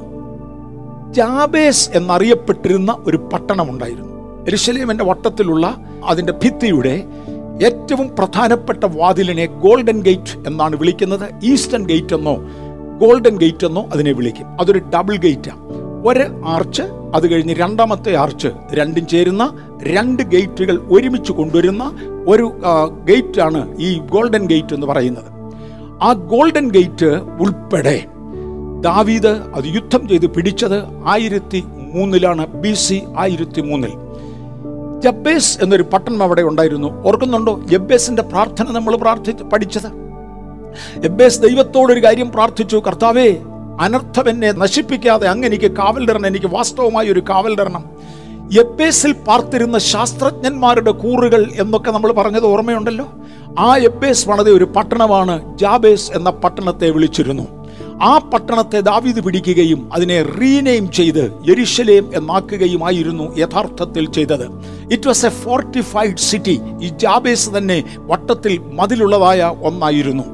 ജാബേസ് എന്നറിയപ്പെട്ടിരുന്ന ഒരു പട്ടണമുണ്ടായിരുന്നു. എരിശലേമിന്റെ വട്ടത്തിലുള്ള അതിന്റെ ഭിത്തിയുടെ ഏറ്റവും പ്രധാനപ്പെട്ട വാതിലിനെ ഗോൾഡൻ ഗേറ്റ് എന്നാണ് വിളിക്കുന്നത്. ഈസ്റ്റേൺ ഗേറ്റ് എന്നോ ഗോൾഡൻ ഗേറ്റ് എന്നോ അതിനെ വിളിക്കും. അതൊരു ഡബിൾ ഗേറ്റാണ് ഒരു ആർച്ച് അത് കഴിഞ്ഞ് രണ്ടാമത്തെ ആർച്ച് രണ്ടും ചേരുന്ന രണ്ട് ഗേറ്റുകൾ ഒരുമിച്ച് കൊണ്ടുവരുന്ന ഒരു ഗേറ്റ് ഗേറ്റാണ് ഈ ഗോൾഡൻ ഗേറ്റ് എന്ന് പറയുന്നത്. ആ ഗോൾഡൻ ഗേറ്റ് ഉൾപ്പെടെ ദാവീദ് അത് യുദ്ധം ചെയ്ത് പിടിച്ചത് ആയിരത്തി മൂന്നിലാണ് ബി സി ആയിരത്തി മൂന്നിൽ. ജബ്ബേസ് എന്നൊരു പട്ടണം അവിടെ ഉണ്ടായിരുന്നു. ഓർക്കുന്നുണ്ടോ? ജബ്ബേസിന്റെ പ്രാർത്ഥന നമ്മൾ പ്രാർത്ഥിച്ച് പഠിച്ചത്. ദൈവത്തോട് ദൈവത്തോടൊരു കാര്യം പ്രാർത്ഥിച്ചു. കർത്താവേ അനർത്ഥം എന്നെ നശിപ്പിക്കാതെ അങ്ങ് എനിക്ക് കാവൽ തരണം. എനിക്ക് വാസ്തവമായ ഒരു കാവൽ തരണം. എബേസിൽ പാർത്തിരുന്ന ശാസ്ത്രജ്ഞന്മാരുടെ കൂറുകൾ എന്നൊക്കെ നമ്മൾ പറഞ്ഞത് ഓർമ്മയുണ്ടല്ലോ? ആ എബേസ് പണിത ഒരു പട്ടണമാണ് ജാബേസ് എന്ന പട്ടണത്തെ വിളിച്ചിരുന്നു. ആ പട്ടണത്തെ ദാവീദ് പിടിക്കുകയും അതിനെ റീനെയിം ചെയ്ത് യെരുശലേം എന്നാക്കുകയുമായിരുന്നു യഥാർത്ഥത്തിൽ ചെയ്തത്. It was a fortified city ഈ ജാബേസ് തന്നെ വട്ടത്തിൽ മതിലുള്ളതായ ഒന്നായിരുന്നു.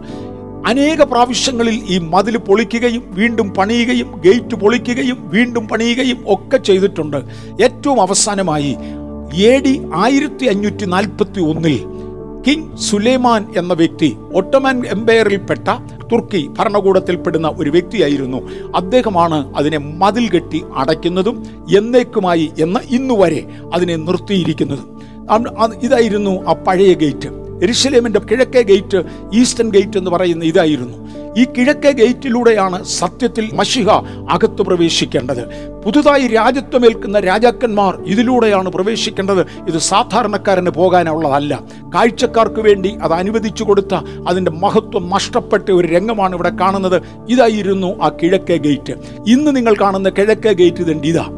അനേക പ്രാവശ്യങ്ങളിൽ ഈ മതിൽ പൊളിക്കുകയും വീണ്ടും പണിയുകയും ഗേറ്റ് പൊളിക്കുകയും വീണ്ടും പണിയുകയും ഒക്കെ ചെയ്തിട്ടുണ്ട്. ഏറ്റവും അവസാനമായി എ ഡി ആയിരത്തി അഞ്ഞൂറ്റി നാൽപ്പത്തി ഒന്നിൽ കിങ് സുലൈമാൻ എന്ന വ്യക്തി ഒട്ടോമൻ എംപയറിൽപ്പെട്ട തുർക്കി ഭരണകൂടത്തിൽപ്പെടുന്ന ഒരു വ്യക്തിയായിരുന്നു. അദ്ദേഹമാണ് അതിനെ മതിൽ കെട്ടി അടയ്ക്കുന്നതും എന്നേക്കുമായി എന്ന ഇന്നുവരെ അതിനെ നിർത്തിയിരിക്കുന്നതും. ഇതായിരുന്നു ആ പഴയ ഗേറ്റ്. എരിശലേമിന്റെ കിഴക്കേ ഗേറ്റ് ഈസ്റ്റേൺ ഗേറ്റ് എന്ന് പറയുന്ന ഇതായിരുന്നു. ഈ കിഴക്കേ ഗേറ്റിലൂടെയാണ് സത്യത്തിൽ മഷിഹ അകത്ത് പ്രവേശിക്കേണ്ടത്. പുതുതായി രാജ്യത്വമേൽക്കുന്ന രാജാക്കന്മാർ ഇതിലൂടെയാണ് പ്രവേശിക്കേണ്ടത്. ഇത് സാധാരണക്കാരന് പോകാനുള്ളതല്ല. കാഴ്ചക്കാർക്ക് വേണ്ടി അത് അനുവദിച്ചു കൊടുത്ത അതിന്റെ മഹത്വം നഷ്ടപ്പെട്ട ഒരു രംഗമാണ് ഇവിടെ കാണുന്നത്. ഇതായിരുന്നു ആ കിഴക്കേ ഗേറ്റ്. ഇന്ന് നിങ്ങൾ കാണുന്ന കിഴക്കേ ഗേറ്റ് ഇതുണ്ട് ഇതാ.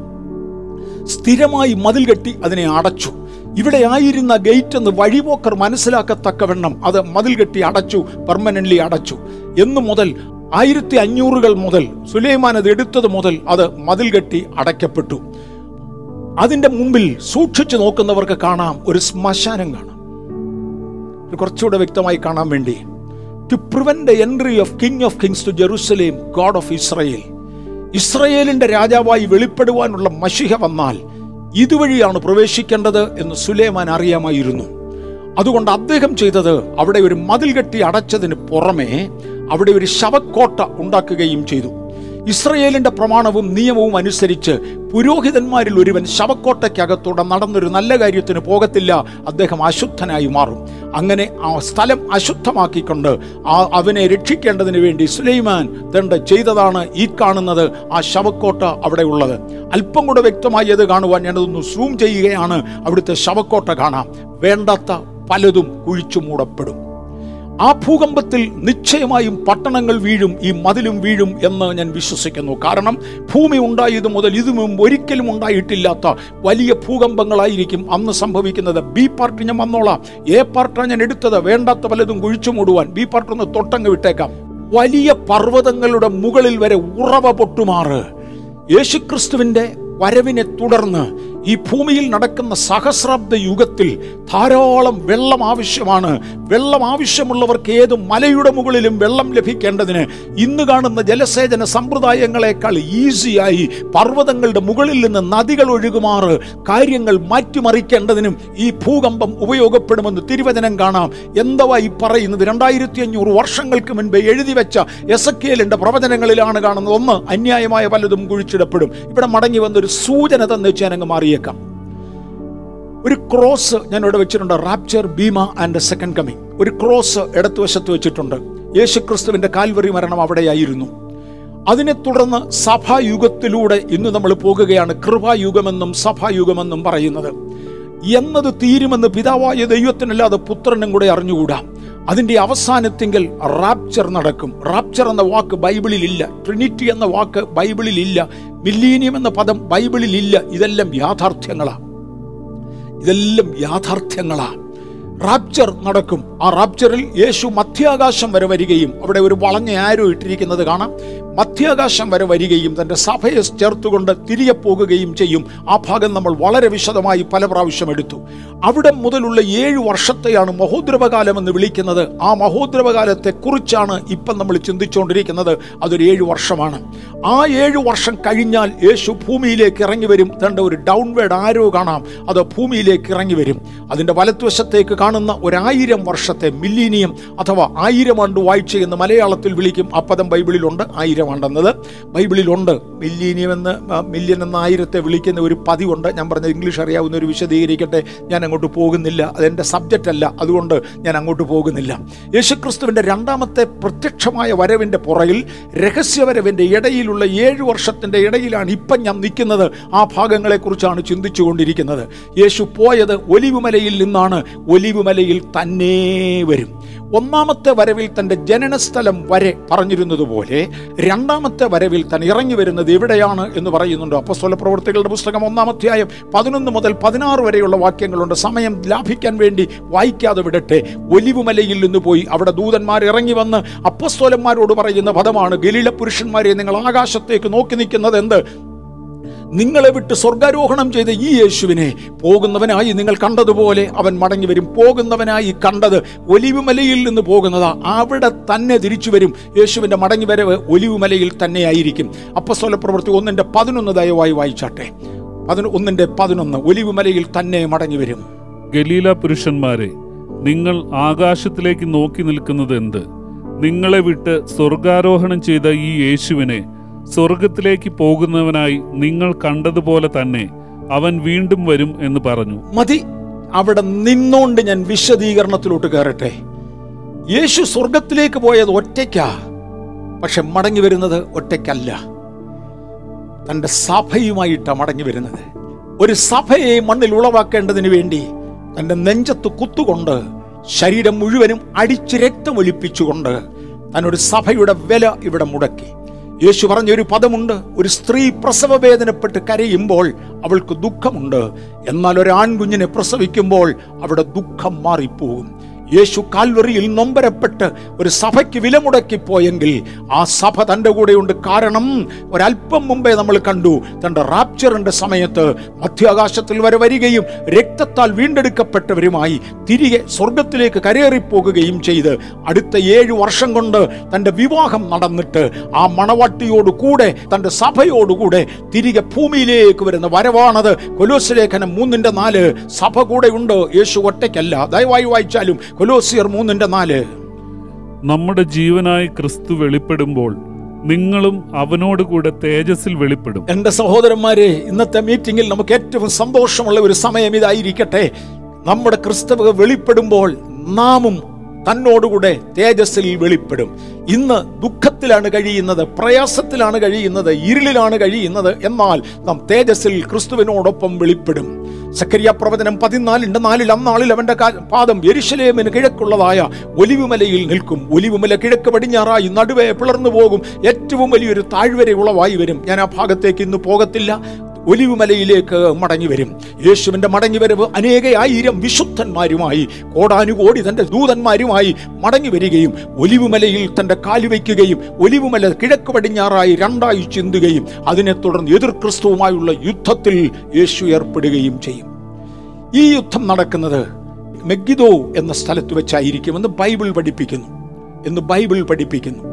സ്ഥിരമായി മതിൽ കെട്ടി അതിനെ അടച്ചു. ഇവിടെ ആയിരുന്ന ഗേറ്റ് എന്ന് വഴിപോക്കർ മനസ്സിലാക്കത്തക്കവണ്ണം അത് മതിൽ കെട്ടി അടച്ചു പെർമനന്റ്ലി അടച്ചു. എന്നു മുതൽ ആയിരത്തി അഞ്ഞൂറുകൾ മുതൽ സുലൈമാൻ അത് എടുത്തത് മുതൽ അത് മതിൽ കെട്ടി അടയ്ക്കപ്പെട്ടു. അതിന്റെ മുമ്പിൽ സൂക്ഷിച്ചു നോക്കുന്നവർക്ക് കാണാം ഒരു ശ്മശാനം കാണാം. കുറച്ചുകൂടെ വ്യക്തമായി കാണാൻ വേണ്ടി. To prevent the entry of king of kings to Jerusalem God of Israel ഇസ്രയേലിന്റെ രാജാവായി വെളിപ്പെടുവാനുള്ള മഷിഹ വന്നാൽ ഇതുവഴിയാണ് പ്രവേശിക്കേണ്ടത് എന്ന് സുലേമാൻ അറിയാമായിരുന്നു. അതുകൊണ്ട് അദ്ദേഹം ചെയ്തത് അവിടെ ഒരു മതിൽ കെട്ടി അടച്ചതിന് പുറമെ അവിടെ ഒരു ശവക്കോട്ട ഉണ്ടാക്കുകയും ചെയ്തു. ഇസ്രയേലിന്റെ പ്രമാണവും നിയമവും അനുസരിച്ച് പുരോഹിതന്മാരിൽ ഒരുവൻ ശവക്കോട്ടയ്ക്കകത്തൂടെ നടന്നൊരു നല്ല കാര്യത്തിന് പോകത്തില്ല. അദ്ദേഹം അശുദ്ധനായി മാറും. അങ്ങനെ ആ സ്ഥലം അശുദ്ധമാക്കിക്കൊണ്ട് ആ അവനെ രക്ഷിക്കേണ്ടതിന് വേണ്ടി സുലൈമാൻ തണ്ട് ചെയ്തതാണ് ഈ കാണുന്നത്. ആ ശവക്കോട്ട അവിടെ ഉള്ളത്. അല്പം കൂടെ വ്യക്തമായി അത് കാണുവാൻ ഞാനതൊന്ന് സൂം ചെയ്യുകയാണ്. അവിടുത്തെ ശവക്കോട്ട കാണാം. വേണ്ടാത്ത പലതും കുഴിച്ചു മൂടപ്പെടും. ആ ഭൂകമ്പത്തിൽ നിശ്ചയമായും പട്ടണങ്ങൾ വീഴും ഈ മതിലും വീഴും എന്ന് ഞാൻ വിശ്വസിക്കുന്നു. കാരണം ഭൂമി ഉണ്ടായത് മുതൽ ഇതും ഒരിക്കലും ഉണ്ടായിട്ടില്ലാത്ത വലിയ ഭൂകമ്പങ്ങളായിരിക്കും അന്ന് സംഭവിക്കുന്നത്. ബി പാർട്ടി ഞാൻ വന്നോളാം. എ പാർട്ടാണ് ഞാൻ എടുത്തത്. വേണ്ടാത്ത പലതും കുഴിച്ചു മൂടുവാൻ. ബി പാർട്ട് ഒന്ന് തൊട്ടങ്ങ് വിട്ടേക്കാം. വലിയ പർവതങ്ങളുടെ മുകളിൽ വരെ ഉറവ പൊട്ടുമാറ്. യേശുക്രിസ്തുവിന്റെ വരവിനെ തുടർന്ന് ഈ ഭൂമിയിൽ നടക്കുന്ന സഹസ്രാബ്ദ യുഗത്തിൽ ധാരാളം വെള്ളം ആവശ്യമാണ്. വെള്ളം ആവശ്യമുള്ളവർക്ക് ഏത് മലയുടെ മുകളിലും വെള്ളം ലഭിക്കേണ്ടതിന് ഇന്ന് കാണുന്ന ജലസേചന സമ്പ്രദായങ്ങളെക്കാൾ ഈസിയായി പർവതങ്ങളുടെ മുകളിൽ നിന്ന് നദികൾ ഒഴുകുമാറ് കാര്യങ്ങൾ മാറ്റിമറിക്കേണ്ടതിനും ഈ ഭൂകമ്പം ഉപയോഗപ്പെടുമെന്ന് തിരുവചനം കാണാം. എന്തവാ ഈ പറയുന്നത്? രണ്ടായിരത്തി അഞ്ഞൂറ് വർഷങ്ങൾക്ക് മുൻപ് എഴുതി വെച്ച എസക്കേലിന്റെ പ്രവചനങ്ങളിലാണ് കാണുന്നത്. ഒന്ന് അന്യായമായ പലതും കുഴിച്ചിടപ്പെടും. ഇവിടെ മടങ്ങി വന്നൊരു സൂചന തന്നെ ചേനങ്ങ് അങ്ങ് മാറിയേക്കാം ഒരു ക്രോസ് ഞാൻ ഇവിടെ വെച്ചിട്ടുണ്ട്. റാപ്ചർ ഭീമ ആൻഡ് സെക്കൻഡ് കമ്മിങ് ഒരു ക്രോസ് ഇടത്തുവശത്ത് വെച്ചിട്ടുണ്ട്. യേശു ക്രിസ്തുവിന്റെ കാൽവറി മരണം അവിടെയായിരുന്നു. അതിനെ തുടർന്ന് സഭായുഗത്തിലൂടെ ഇന്ന് നമ്മൾ പോകുകയാണ്. കൃപായുഗമെന്നും സഭായുഗമെന്നും പറയുന്നത്. എന്നത് തീരുമെന്ന് പിതാവായ ദൈവത്തിനല്ലാതെ പുത്രനും കൂടെ അറിഞ്ഞുകൂടാ. അതിന്റെ അവസാനത്തെങ്കിൽ റാപ്ചർ നടക്കും. റാപ്ചർ എന്ന വാക്ക് ബൈബിളിൽ ഇല്ല ട്രിനിറ്റി എന്ന വാക്ക് ബൈബിളിൽ ഇല്ല മില്ലീനിയം എന്ന പദം ബൈബിളിൽ ഇല്ല ഇതെല്ലാം യാഥാർത്ഥ്യങ്ങളാ. ഇതെല്ലാം യാഥാർത്ഥ്യങ്ങളാ. റാപ്ചർ നടക്കും. ആ റാപ്ചറിൽ യേശു മധ്യാകാശം വരെ വരികയും അവിടെ ഒരു വളഞ്ഞ ആരോ ഇട്ടിരിക്കുന്നത് കാണാം. മധ്യാകാശം വരെ വരികയും തന്റെ സഭയെ ചേർത്തുകൊണ്ട് തിരികെ പോകുകയും ചെയ്യും. ആ ഭാഗം നമ്മൾ വളരെ വിശദമായി പല പ്രാവശ്യം എടുത്തു. അവിടെ മുതലുള്ള ഏഴ് വർഷത്തെയാണ് മഹോദ്രവകാലം എന്ന് വിളിക്കുന്നത്. ആ മഹോദ്രവകാലത്തെ കുറിച്ചാണ് ഇപ്പം നമ്മൾ ചിന്തിച്ചുകൊണ്ടിരിക്കുന്നത്. അതൊരു ഏഴ് വർഷമാണ്. ആ ഏഴ് വർഷം കഴിഞ്ഞാൽ യേശു ഭൂമിയിലേക്ക് ഇറങ്ങി വരും. തന്റെ ഒരു ഡൗൺവേഡ് ആരോ കാണാം. അത് ഭൂമിയിലേക്ക് ഇറങ്ങി വരും. അതിന്റെ വലത്തുവശത്തേക്ക് കാണുന്ന ഒരായിരം വർഷത്തെ മില്ലീനിയം അഥവാ ആയിരം ആണ്ട് വാഴ്ച എന്ന് മലയാളത്തിൽ വിളിക്കും. ആ പദം ബൈബിളിലുണ്ട്. ആയിരം ആയിരമാണ്ടെന്നത് ബൈബിളിലുണ്ട്. മില്ലീനിയം എന്ന് മില്യൻ എന്ന ആയിരത്തെ വിളിക്കുന്ന ഒരു പതിവുണ്ട്. ഞാൻ പറഞ്ഞ ഇംഗ്ലീഷ് അറിയാവുന്ന ഒരു വിശദീകരിക്കട്ടെ ഞാൻ അങ്ങോട്ട് പോകുന്നില്ല. അതെന്റെ സബ്ജക്റ്റ് അല്ല. അതുകൊണ്ട് ഞാൻ അങ്ങോട്ട് പോകുന്നില്ല. യേശുക്രിസ്തുവിന്റെ രണ്ടാമത്തെ പ്രത്യക്ഷമായ വരവിന്റെ പുറകിൽ രഹസ്യവരവിന്റെ ഇടയിലുള്ള ഏഴ് വർഷത്തിന്റെ ഇടയിലാണ് ഇപ്പം ഞാൻ നിൽക്കുന്നത്. ആ ഭാഗങ്ങളെക്കുറിച്ചാണ് ചിന്തിച്ചുകൊണ്ടിരിക്കുന്നത്. യേശു പോയത് ഒലിവുമലയിൽ നിന്നാണ്. ഒലിവുമലയിൽ തന്നെ വരും. ഒന്നാമത്തെ വരവിൽ തന്റെ ജനനസ്ഥലം വരെ പറഞ്ഞിരുന്നതുപോലെ രണ്ടാമത്തെ വരവിൽ താൻ ഇറങ്ങി വരുന്നത് എവിടെയാണ് എന്ന് പറയുന്നുണ്ട് അപ്പസ്വല പ്രവർത്തികളുടെ പുസ്തകം ഒന്നാമധ്യായം പതിനൊന്ന് മുതൽ പതിനാറ് വരെയുള്ള വാക്യങ്ങളുണ്ട്. സമയം ലാഭിക്കാൻ വേണ്ടി വായിക്കാതെ വിടട്ടെ. ഒലിവുമലയിൽ നിന്ന് പോയി അവിടെ ദൂതന്മാർ ഇറങ്ങി വന്ന് അപ്പസ്തോലന്മാരോട് പറയുന്ന പദമാണ് ഗലീല പുരുഷന്മാരെ നിങ്ങൾ ആകാശത്തേക്ക് നോക്കി നിൽക്കുന്നത് എന്ത് നിങ്ങളെ വിട്ട് സ്വർഗാരോഹണം ചെയ്ത ഈ യേശുവിനെ പോകുന്നവനായി നിങ്ങൾ കണ്ടതുപോലെ അവൻ മടങ്ങി വരും. പോകുന്നവനായി കണ്ടത് ഒലിവുമലയിൽ നിന്ന് പോകുന്നതാ. അവിടെ തന്നെ തിരിച്ചു വരും. യേശുവിന്റെ മടങ്ങി വരവ് ഒലിവുമലയിൽ തന്നെയായിരിക്കും. അപ്പസ്വല പ്രവൃത്തി ഒന്നിന്റെ പതിനൊന്ന് ദയവായി വായിച്ചാട്ടെ. പതിനൊ ഒന്നിന്റെ പതിനൊന്ന് ഒലിവുമലയിൽ തന്നെ മടങ്ങി വരും. ഗലീല പുരുഷന്മാരെ നിങ്ങൾ ആകാശത്തിലേക്ക് നോക്കി നിൽക്കുന്നത് എന്ത് നിങ്ങളെ വിട്ട് സ്വർഗാരോഹണം ചെയ്ത ഈ യേശുവിനെ സ്വർഗത്തിലേക്ക് പോകുന്നവനായി നിങ്ങൾ കണ്ടതുപോലെ തന്നെ അവൻ വീണ്ടും വരും എന്ന് പറഞ്ഞു. മതി അവിടെ നിന്നോണ്ട് ഞാൻ വിശദീകരണത്തിലോട്ട് കയറട്ടെ. യേശു സ്വർഗത്തിലേക്ക് പോയത് ഒറ്റയ്ക്കാ പക്ഷെ മടങ്ങി വരുന്നത് ഒറ്റയ്ക്കല്ല. തന്റെ സഭയുമായിട്ടാണ് മടങ്ങി വരുന്നത്. ഒരു സഭയെ മണ്ണിൽ ഉളവാക്കേണ്ടതിന് വേണ്ടി തന്റെ നെഞ്ചത്ത് കുത്തുകൊണ്ട് ശരീരം മുഴുവനും അടിച്ച് രക്തമൊലിപ്പിച്ചുകൊണ്ട് തന്നൊരു സഭയുടെ വില ഇവിടെ മുടക്കി. യേശു പറഞ്ഞ ഒരു പദമുണ്ട്. ഒരു സ്ത്രീ പ്രസവ വേദനപ്പെട്ട് കരയുമ്പോൾ അവൾക്ക് ദുഃഖമുണ്ട്. എന്നാൽ ഒരു ആൺകുഞ്ഞിനെ പ്രസവിക്കുമ്പോൾ അവിടെ ദുഃഖം മാറിപ്പോകും. യേശു കാൽവറിയിൽ നൊമ്പരപ്പെട്ട് ഒരു സഭയ്ക്ക് വിലമുടക്കി പോയെങ്കിൽ ആ സഭ തന്റെ കൂടെയുണ്ട്. കാരണം ഒരല്പം മുമ്പേ നമ്മൾ കണ്ടു തന്റെ റാപ്ചറിന്റെ സമയത്ത് മധ്യാകാശത്തിൽ വരെ വരികയും രക്തത്താൽ വീണ്ടെടുക്കപ്പെട്ടവരുമായി തിരികെ സ്വർഗത്തിലേക്ക് കരേറിപ്പോകുകയും ചെയ്ത് അടുത്ത ഏഴ് വർഷം കൊണ്ട് തന്റെ വിവാഹം നടന്നിട്ട് ആ മണവാട്ടിയോട് കൂടെ തന്റെ സഭയോടുകൂടെ തിരികെ ഭൂമിയിലേക്ക് വരുന്ന വരവാണത്. കൊലോസ് ലേഖനം മൂന്നിന്റെ നാല് സഭ കൂടെ ഉണ്ട് യേശു ഒറ്റയ്ക്കല്ല. ദയവായി വായിച്ചാലും കൊലോസിയർ മൂന്നിന്റെ നാല്. നമ്മുടെ ജീവനായി ക്രിസ്തു വെളിപ്പെടുമ്പോൾ നിങ്ങളും അവനോട് കൂടെ തേജസ്സിൽ വെളിപ്പെടും. എന്റെ സഹോദരന്മാരെ ഇന്നത്തെ മീറ്റിംഗിൽ നമുക്ക് ഏറ്റവും സന്തോഷമുള്ള ഒരു സമയം ഇതായിരിക്കട്ടെ. നമ്മുടെ ക്രിസ്തവ വെളിപ്പെടുമ്പോൾ നാമും തന്നോടുകൂടെ തേജസ്സിൽ വെളിപ്പെടും. ഇന്ന് ദുഃഖത്തിലാണ് കഴിയുന്നത് പ്രയാസത്തിലാണ് കഴിയുന്നത് ഇരുളിലാണ് കഴിയുന്നത് എന്നാൽ നാം തേജസ്സിൽ ക്രിസ്തുവിനോടൊപ്പം വെളിപ്പെടും. സക്കരിയ പ്രവചനം പതിനാലിന്റെ നാലിൽ അന്നാളിൽ അവന്റെ പാദം എരിശലേമിന് കിഴക്കുള്ളതായ ഒലിവുമലയിൽ നിൽക്കും. ഒലിവുമല കിഴക്ക് പടിഞ്ഞാറായി നടുവേ പിളർന്നു പോകും. ഏറ്റവും വലിയൊരു താഴ്വര ഉളവായി വരും. ഞാൻ ആ ഭാഗത്തേക്ക് ഇന്ന് പോകത്തില്ല. ഒലിവുമലയിലേക്ക് മടങ്ങി വരും. യേശുവിന്റെ മടങ്ങിവരവ് അനേക ആയിരം വിശുദ്ധന്മാരുമായി കോടാനുകോടി തന്റെ ദൂതന്മാരുമായി മടങ്ങി വരികയും ഒലിവുമലയിൽ തന്റെ കാലുവയ്ക്കുകയും ഒലിവുമല കിഴക്ക് പടിഞ്ഞാറായി രണ്ടായി ചിന്തുകയും അതിനെ തുടർന്ന് എതിർ ക്രിസ്തുവുമായുള്ള യുദ്ധത്തിൽ യേശു ഏർപ്പെടുകയും ചെയ്യും. ഈ യുദ്ധം നടക്കുന്നത് മെഗിദോ എന്ന സ്ഥലത്ത് വെച്ചായിരിക്കുമെന്ന് ബൈബിൾ പഠിപ്പിക്കുന്നു. എന്ന് ബൈബിൾ പഠിപ്പിക്കുന്നു.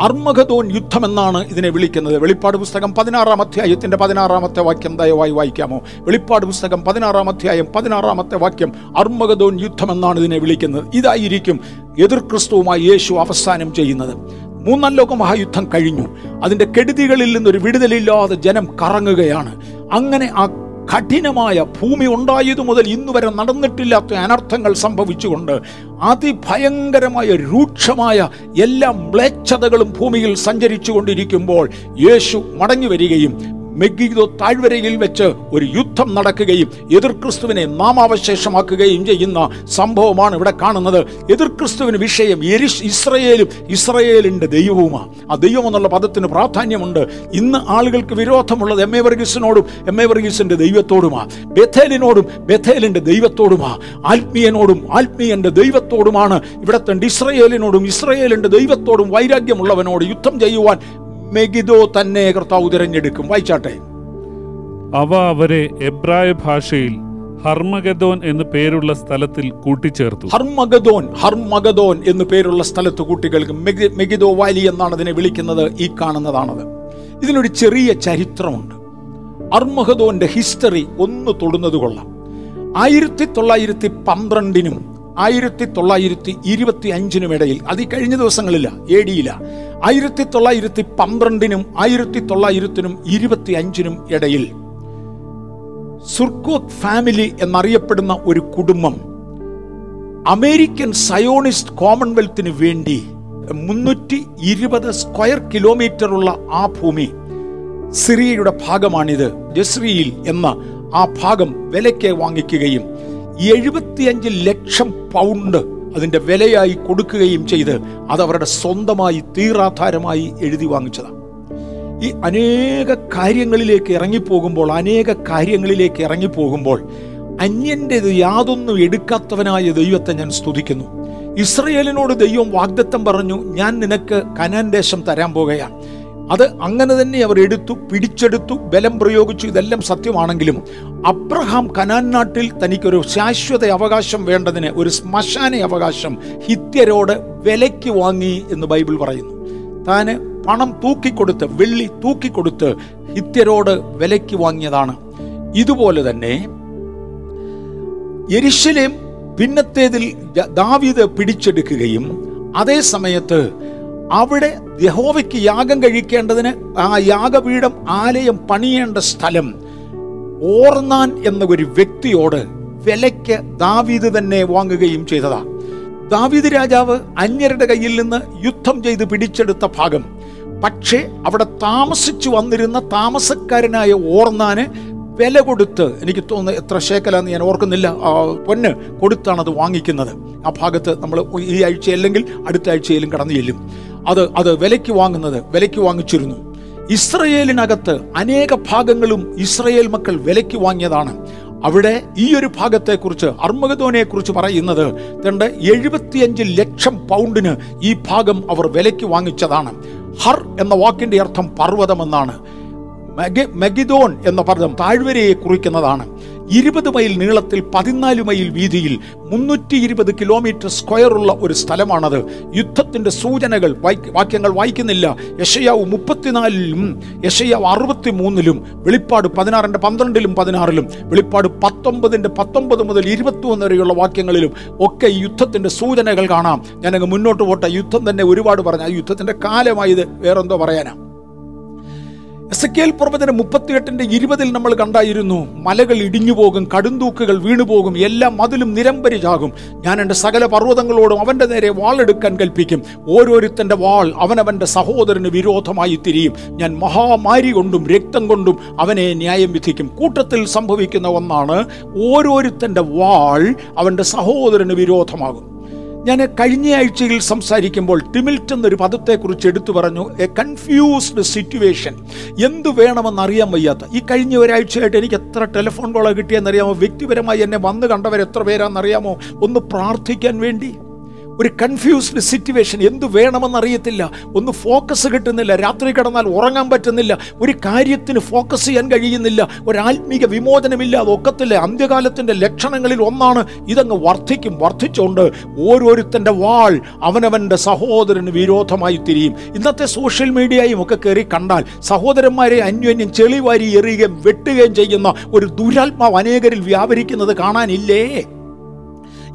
അർമഗദോൻ യുദ്ധം എന്നാണ് ഇതിനെ വിളിക്കുന്നത്. വെളിപ്പാട് പുസ്തകം പതിനാറാം അധ്യായത്തിന്റെ പതിനാറാമത്തെ വാക്യം ദയവായി വായിക്കാമോ? വെളിപ്പാട് പുസ്തകം പതിനാറാം അധ്യായം പതിനാറാമത്തെ വാക്യം അർമഗദോൻ യുദ്ധം എന്നാണ് ഇതിനെ വിളിക്കുന്നത്. ഇതായിരിക്കും എതിർ ക്രിസ്തുവുമായി യേശു അവസാനം ചെയ്യുന്നത്. മൂന്നാം ലോക മഹായുദ്ധം കഴിഞ്ഞു. അതിന്റെ കെടുതികളിൽ നിന്നൊരു വിടുതലില്ലാതെ ജനം കറങ്ങുകയാണ്. അങ്ങനെ ആ കഠിനമായ ഭൂമി ഉണ്ടായതു മുതൽ ഇന്നുവരെ നടന്നിട്ടില്ലാത്ത അനർത്ഥങ്ങൾ സംഭവിച്ചുകൊണ്ട് അതിഭയങ്കരമായ രൂക്ഷമായ എല്ലാ മ്ലേച്ഛതകളും ഭൂമിയിൽ സഞ്ചരിച്ചു കൊണ്ടിരിക്കുമ്പോൾ യേശു മടങ്ങി വരികയും മെഗിദോ താഴ്വരയിൽ വെച്ച് ഒരു യുദ്ധം നടക്കുകയും എതിർ ക്രിസ്തുവിനെ നാമാവശേഷമാക്കുകയും ചെയ്യുന്ന സംഭവമാണ് ഇവിടെ കാണുന്നത്. എതിർ ക്രിസ്തുവിന് വിഷയം എരിഷ് ഇസ്രയേലും ഇസ്രയേലിന്റെ ദൈവവുമാണ് ആ ദൈവം എന്നുള്ള പദത്തിന് പ്രാധാന്യമുണ്ട്. ഇന്ന് ആളുകൾക്ക് വിരോധമുള്ളത് എം എ വർഗീസിനോടും എം എ വർഗീസിന്റെ ദൈവത്തോടുമാ. ബെഥേലിനോടും ബെഥേലിന്റെ ദൈവത്തോടുമാ. ആത്മീയനോടും ആത്മീയന്റെ ദൈവത്തോടുമാണ് ഇവിടത്തെ ഇസ്രയേലിനോടും ഇസ്രയേലിന്റെ ദൈവത്തോടും വൈരാഗ്യമുള്ളവനോട് യുദ്ധം ചെയ്യുവാൻ മെഗിദോ തന്നെ കർത്താവ് തിരഞ്ഞെടുക്കും. വായിച്ചാട്ടെ. അവ അവരെ എബ്രായ ഭാഷയിൽ ഹർമഗദോൻ എന്ന് പേരുള്ള സ്ഥലത്തിൽ കൂട്ടിച്ചേർത്തു. ഹർമഗദോൻ ഹർമഗദോൻ എന്ന് പേരുള്ള സ്ഥലത്ത് കൂട്ടികൾക്ക് മെഗി- മെഗിദോ വാലി എന്നാണ് അതിനെ വിളിക്കുന്നത് ഈ കാണുന്നതാണത്. ഇതിനൊരു ചെറിയ ചരിത്രമുണ്ട്. അർമഹദോന്റെ ഹിസ്റ്ററി ഒന്ന് തൊടുന്നത് കൊള്ളാം. ആയിരത്തി തൊള്ളായിരത്തി പന്ത്രണ്ടിനും ആയിരത്തി തൊള്ളായിരത്തി ഇരുപത്തി അഞ്ചിനും ഇടയിൽ അത് ഈ കഴിഞ്ഞ ദിവസങ്ങളില്ല എ ഡിയില്ല ആയിരത്തി തൊള്ളായിരത്തി പന്ത്രണ്ടിനും ആയിരത്തി തൊള്ളായിരത്തിനും ഇരുപത്തി അഞ്ചിനും ഇടയിൽ സുർക്കോത്ത് ഫാമിലി എന്നറിയപ്പെടുന്ന ഒരു കുടുംബം അമേരിക്കൻ സയോണിസ്റ്റ് കോമൺവെൽത്തിന് വേണ്ടി മുന്നൂറ്റി ഇരുപത് സ്ക്വയർ കിലോമീറ്റർ ഉള്ള ആ ഭൂമി സിറിയയുടെ ഭാഗമാണിത് ജസ്രിയിൽ എന്ന ആ ഭാഗം വിലയ്ക്ക് വാങ്ങിക്കുകയും എഴുപത്തിയഞ്ച് ലക്ഷം പൗണ്ട് അതിന്റെ വിലയായി കൊടുക്കുകയും ചെയ്ത് അത് അവരുടെ സ്വന്തമായി തീറാധാരമായി എഴുതി വാങ്ങിച്ചതാണ്. ഈ അനേക കാര്യങ്ങളിലേക്ക് ഇറങ്ങിപ്പോകുമ്പോൾ അനേക കാര്യങ്ങളിലേക്ക് ഇറങ്ങിപ്പോകുമ്പോൾ അന്യന്റെത് യാതൊന്നും എടുക്കാത്തവനായ ദൈവത്തെ ഞാൻ സ്തുതിക്കുന്നു. ഇസ്രയേലിനോട് ദൈവം വാഗ്ദത്തം പറഞ്ഞു ഞാൻ നിനക്ക് കനാൻ ദേശം തരാൻ പോകുകയാണ് അത് അങ്ങനെ തന്നെ അവർ എടുത്തു പിടിച്ചെടുത്തു ബലം പ്രയോഗിച്ചു. ഇതെല്ലാം സത്യമാണെങ്കിലും അബ്രഹാം കനാൻ നാട്ടിൽ തനിക്കൊരു ശാശ്വത അവകാശം വേണ്ടതിന് ഒരു ശ്മശാന അവകാശം ഹിത്യരോട് വിലയ്ക്ക് വാങ്ങി എന്ന് ബൈബിൾ പറയുന്നു. താന് പണം തൂക്കിക്കൊടുത്ത് വെള്ളി തൂക്കിക്കൊടുത്ത് ഹിത്യരോട് വിലയ്ക്ക് വാങ്ങിയതാണ്. ഇതുപോലെ തന്നെ എരിശലേം പിന്നത്തേതിൽ ദാവീദ് പിടിച്ചെടുക്കുകയും അതേ സമയത്ത് അവിടെ യഹോവയ്ക്ക് യാഗം കഴിക്കേണ്ടതിന് ആ യാഗപീഠം ആലയം പണിയേണ്ട സ്ഥലം ഓർന്നാൻ എന്ന ഒരു വ്യക്തിയോട് വിലയ്ക്ക് ദാവീദ് തന്നെ വാങ്ങുകയും ചെയ്തതാ. ദാവീദ് രാജാവ് അന്യരുടെ കയ്യിൽ നിന്ന് യുദ്ധം ചെയ്ത് പിടിച്ചെടുത്ത ഭാഗം. പക്ഷേ അവിടെ താമസിച്ചു വന്നിരുന്ന താമസക്കാരനായ ഓർന്നാന് വില കൊടുത്ത് എനിക്ക് തോന്നുന്നു എത്ര ശേക്കലാന്ന് ഞാൻ ഓർക്കുന്നില്ല. പൊന്ന് കൊടുത്താണ് അത് വാങ്ങിക്കുന്നത്. ആ ഭാഗത്ത് നമ്മൾ ഈ ആഴ്ച അല്ലെങ്കിൽ അടുത്ത ആഴ്ചയിലും കടന്നു ചെല്ലും. അത് അത് വിലയ്ക്ക് വാങ്ങുന്നത് വിലയ്ക്ക് വാങ്ങിച്ചിരുന്നു. ഇസ്രയേലിനകത്ത് അനേക ഭാഗങ്ങളും ഇസ്രയേൽ മക്കൾ വിലയ്ക്ക് വാങ്ങിയതാണ്. അവിടെ ഈ ഒരു ഭാഗത്തെ കുറിച്ച് അർമ്മഗതോനെ കുറിച്ച് പറയുന്നത് തണ്ട് എഴുപത്തിയഞ്ച് ലക്ഷം പൗണ്ടിന് ഈ ഭാഗം അവർ വിലയ്ക്ക് വാങ്ങിച്ചതാണ്. ഹർ എന്ന വാക്കിന്റെ അർത്ഥം പർവതമെന്നാണ്. മെഗിദോൺ എന്ന പദം താഴ്വരയെ കുറിക്കുന്നതാണ്. ഇരുപത് മൈൽ നീളത്തിൽ പതിനാല് മൈൽ വീതിയിൽ മുന്നൂറ്റി ഇരുപത് കിലോമീറ്റർ സ്ക്വയർ ഉള്ള ഒരു സ്ഥലമാണത്. യുദ്ധത്തിന്റെ സൂചനകൾ വാക്യങ്ങൾ വായിക്കുന്നില്ല. യശയാവ് മുപ്പത്തിനാലിലും യശയാവ് അറുപത്തി മൂന്നിലും വെളിപ്പാട് പതിനാറിന്റെ പന്ത്രണ്ടിലും പതിനാറിലും വെളിപ്പാട് പത്തൊമ്പതിന്റെ പത്തൊമ്പത് മുതൽ ഇരുപത്തി ഒന്ന് വരെയുള്ള വാക്യങ്ങളിലും ഒക്കെ യുദ്ധത്തിന്റെ സൂചനകൾ കാണാം. ഞാനങ്ങ് മുന്നോട്ട് പോട്ടെ. യുദ്ധം തന്നെ ഒരുപാട് പറഞ്ഞു. ആ യുദ്ധത്തിന്റെ കാലമായത് വേറെന്തോ പറയാനാ. എസക്കേൽ പ്രവചനം മുപ്പത്തിയെട്ടിന്റെ ഇരുപതിൽ നമ്മൾ കണ്ടായിരുന്നു. മലകൾ ഇടിഞ്ഞു പോകും കടുന്തൂക്കുകൾ വീണുപോകും എല്ലാം മതിലും നിരമ്പരിചാകും ഞാൻ എന്റെ സകല പർവതങ്ങളോടും അവന്റെ നേരെ വാളെടുക്കാൻ കൽപ്പിക്കും. ഓരോരുത്തന്റെ വാൾ അവനവന്റെ സഹോദരന് വിരോധമായി തിരിയും. ഞാൻ മഹാമാരി കൊണ്ടും രക്തം കൊണ്ടും അവനെ ന്യായം വിധിക്കും. കൂട്ടത്തിൽ സംഭവിക്കുന്ന ഒന്നാണ് ഓരോരുത്തന്റെ വാൾ അവന്റെ സഹോദരന് വിരോധമാകും. ഞാൻ കഴിഞ്ഞ ആഴ്ചയിൽ സംസാരിക്കുമ്പോൾ ടിമിൽറ്റ് എന്നൊരു പദത്തെക്കുറിച്ച് എടുത്തു പറഞ്ഞു എ കൺഫ്യൂസ്ഡ് സിറ്റുവേഷൻ എന്ത് വേണമെന്ന് അറിയാൻ വയ്യാത്ത. ഈ കഴിഞ്ഞ ഒരാഴ്ചയായിട്ട് എനിക്ക് എത്ര ടെലിഫോൺ കോളോ കിട്ടിയെന്നറിയാമോ? വ്യക്തിപരമായി എന്നെ വന്ന് കണ്ടവർ എത്ര പേരാണെന്നറിയാമോ? ഒന്ന് പ്രാർത്ഥിക്കാൻ വേണ്ടി. ഒരു കൺഫ്യൂസ്ഡ് സിറ്റുവേഷൻ എന്തു വേണമെന്നറിയത്തില്ല ഒന്ന് ഫോക്കസ് കിട്ടുന്നില്ല. രാത്രി കിടന്നാൽ ഉറങ്ങാൻ പറ്റുന്നില്ല. ഒരു കാര്യത്തിന് ഫോക്കസ് ചെയ്യാൻ കഴിയുന്നില്ല. ഒരാത്മീക വിമോചനമില്ല. ഒക്കത്തില്ല അന്ത്യകാലത്തിന്റെ ലക്ഷണങ്ങളിൽ ഒന്നാണ് ഇതങ്ങ് വർദ്ധിക്കും വർദ്ധിച്ചുകൊണ്ട് ഓരോരുത്തന്റെ വാൾ അവനവന്റെ സഹോദരന് വിരോധമായി തിരിയും. ഇന്നത്തെ സോഷ്യൽ മീഡിയയും ഒക്കെ കയറി കണ്ടാൽ സഹോദരന്മാരെ അന്യോന്യം ചെളിവാരി എറിയുകയും വെട്ടുകയും ചെയ്യുന്ന ഒരു ദുരാത്മാവ് അനേകരിൽ വ്യാപരിക്കുന്നത് കാണാനില്ലേ?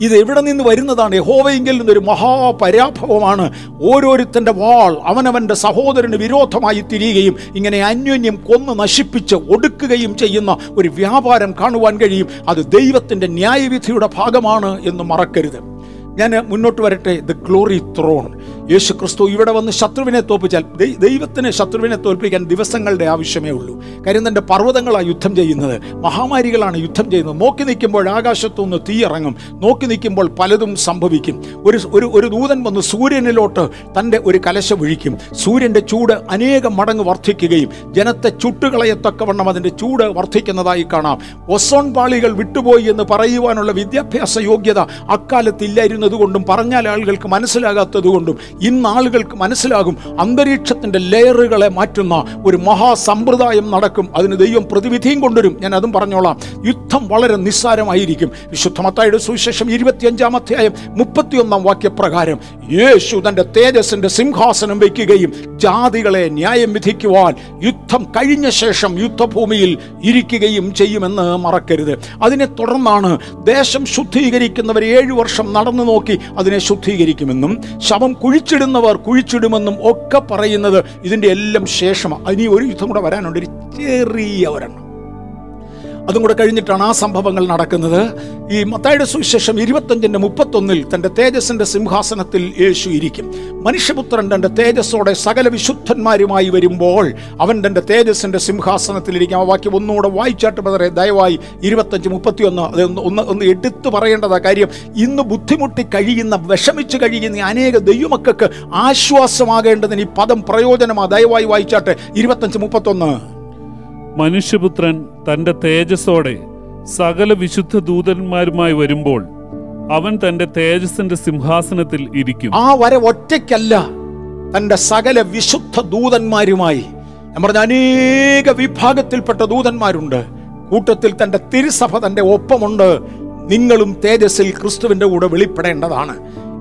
ഇത് എവിടെ നിന്ന് വരുന്നതാണ്? യഹോവയെങ്കിൽ നിന്നൊരു മഹാപരാഭവമാണ്. ഓരോരുത്തന്റെ വാൾ അവനവന്റെ സഹോദരന് വിരോധമായി തിരിയുകയും ഇങ്ങനെ അന്യോന്യം കൊന്ന് നശിപ്പിച്ച് ഒടുക്കുകയും ചെയ്യുന്ന ഒരു വ്യാപാരം കാണുവാൻ കഴിയും. അത് ദൈവത്തിന്റെ ന്യായവിധിയുടെ ഭാഗമാണ് എന്ന് മറക്കരുത്. ഞാൻ മുന്നോട്ട് വരട്ടെ. ദ ഗ്ലോറി ത്രോൺ യേശു ക്രിസ്തു ഇവിടെ വന്ന് ശത്രുവിനെ തോൽപ്പിച്ചാൽ ദൈവത്തിന് ശത്രുവിനെ തോൽപ്പിക്കാൻ ദിവസങ്ങളുടെ ആവശ്യമേ ഉള്ളൂ. കാര്യം തന്റെ പർവതങ്ങളാണ് യുദ്ധം ചെയ്യുന്നത്. മഹാമാരികളാണ് യുദ്ധം ചെയ്യുന്നത്. നോക്കി നിൽക്കുമ്പോൾ ആകാശത്തുനിന്ന് തീയിറങ്ങും. നോക്കി നിൽക്കുമ്പോൾ പലതും സംഭവിക്കും. ഒരു ഒരു ഒരു ദൂതൻ വന്ന് സൂര്യനിലോട്ട് തന്റെ ഒരു കലശം ഒഴിക്കും സൂര്യന്റെ ചൂട് അനേകം മടങ്ങ് വർദ്ധിക്കുകയും ജനത്തെ ചുട്ടുകളയത്തക്കവണ്ണം അതിന്റെ ചൂട് വർദ്ധിക്കുന്നതായി കാണാം. ഒസോൺ പാളികൾ വിട്ടുപോയി എന്ന് പറയുവാനുള്ള വിദ്യാഭ്യാസ യോഗ്യത അക്കാലത്ത് ഇല്ലായിരുന്നതുകൊണ്ടും പറഞ്ഞാൽ ആളുകൾക്ക് മനസ്സിലാകാത്തതുകൊണ്ടും ഇന്ന് ആളുകൾക്ക് മനസ്സിലാകും അന്തരീക്ഷത്തിന്റെ ലെയറുകളെ മാറ്റുന്ന ഒരു മഹാസമ്പ്രദായം നടക്കും. അതിന് ദൈവം പ്രതിവിധിയും കൊണ്ടുവരും. ഞാൻ അതും പറഞ്ഞോളാം. യുദ്ധം വളരെ നിസ്സാരമായിരിക്കും. വിശുദ്ധമത്തായുടെ സുവിശേഷം ഇരുപത്തിയഞ്ചാം അധ്യായം മുപ്പത്തിയൊന്നാം വാക്യപ്രകാരം യേശു തന്റെ തേജസ്സിന്റെ സിംഹാസനം വയ്ക്കുകയും ജാതികളെ ന്യായം വിധിക്കുവാൻ യുദ്ധം കഴിഞ്ഞ ശേഷം യുദ്ധഭൂമിയിൽ ഇരിക്കുകയും ചെയ്യുമെന്ന് മറക്കരുത്. അതിനെ തുടർന്നാണ് ദേശം ശുദ്ധീകരിക്കുന്നവർ ഏഴു വർഷം നടന്നു നോക്കി അതിനെ ശുദ്ധീകരിക്കുമെന്നും ശവം കുഴിച്ചിടുന്നവർ കുഴിച്ചിടുമെന്നും ഒക്കെ പറയുന്നത് ഇതിന്റെ എല്ലാം ശേഷമാണ് അതിന് ഒരു യുദ്ധം കൂടെ വരാനുണ്ട്. ഒരു ചെറിയ ഒരെണ്ണം. അതും കൂടെ കഴിഞ്ഞിട്ടാണ് ആ സംഭവങ്ങൾ നടക്കുന്നത്. ഈ മത്തായുടെ സുവിശേഷം ഇരുപത്തഞ്ചിന്റെ മുപ്പത്തൊന്നിൽ തന്റെ തേജസ്സിന്റെ സിംഹാസനത്തിൽ യേശു ഇരിക്കും. മനുഷ്യപുത്രൻ തന്റെ തേജസ്സോടെ സകല വിശുദ്ധന്മാരുമായി വരുമ്പോൾ അവൻ തന്റെ സിംഹാസനത്തിൽ ഇരിക്കും. ആ വാക്യം ഒന്നുകൂടെ വായിച്ചാട്ട് പതറെ ദയവായി ഇരുപത്തഞ്ച് മുപ്പത്തിയൊന്ന് അത് ഒന്ന് ഒന്ന് എടുത്തു പറയേണ്ടതാ കാര്യം. ഇന്ന് ബുദ്ധിമുട്ടി കഴിയുന്ന വിഷമിച്ച് കഴിയുന്ന അനേക ദൈവമക്കൾക്ക് ആശ്വാസമാകേണ്ടതിന് ഈ പദം പ്രയോജനമാ. ദയവായി വായിച്ചാട്ടെ ഇരുപത്തഞ്ച് മുപ്പത്തൊന്ന്. മനുഷ്യപുത്രൻ തന്റെ തേജസ്സോടെ സകല വിശുദ്ധ ദൂതന്മാരുമായി വരുമ്പോൾ അവൻ തന്റെ തേജസ്സിന്റെ സിംഹാസനത്തിൽ ഇരിക്കും. ആ വര ഒറ്റയ്ക്കല്ല തന്റെ സകല വിശുദ്ധ ദൂതന്മാരുമായി. ഞാൻ പറഞ്ഞ അനേക വിഭാഗത്തിൽപ്പെട്ട ദൂതന്മാരുണ്ട്. കൂട്ടത്തിൽ തന്റെ തിരുസഭ തന്റെ ഒപ്പമുണ്ട്. നിങ്ങളും തേജസ്സിൽ ക്രിസ്തുവിന്റെ കൂടെ വെളിപ്പെടേണ്ടതാണ്.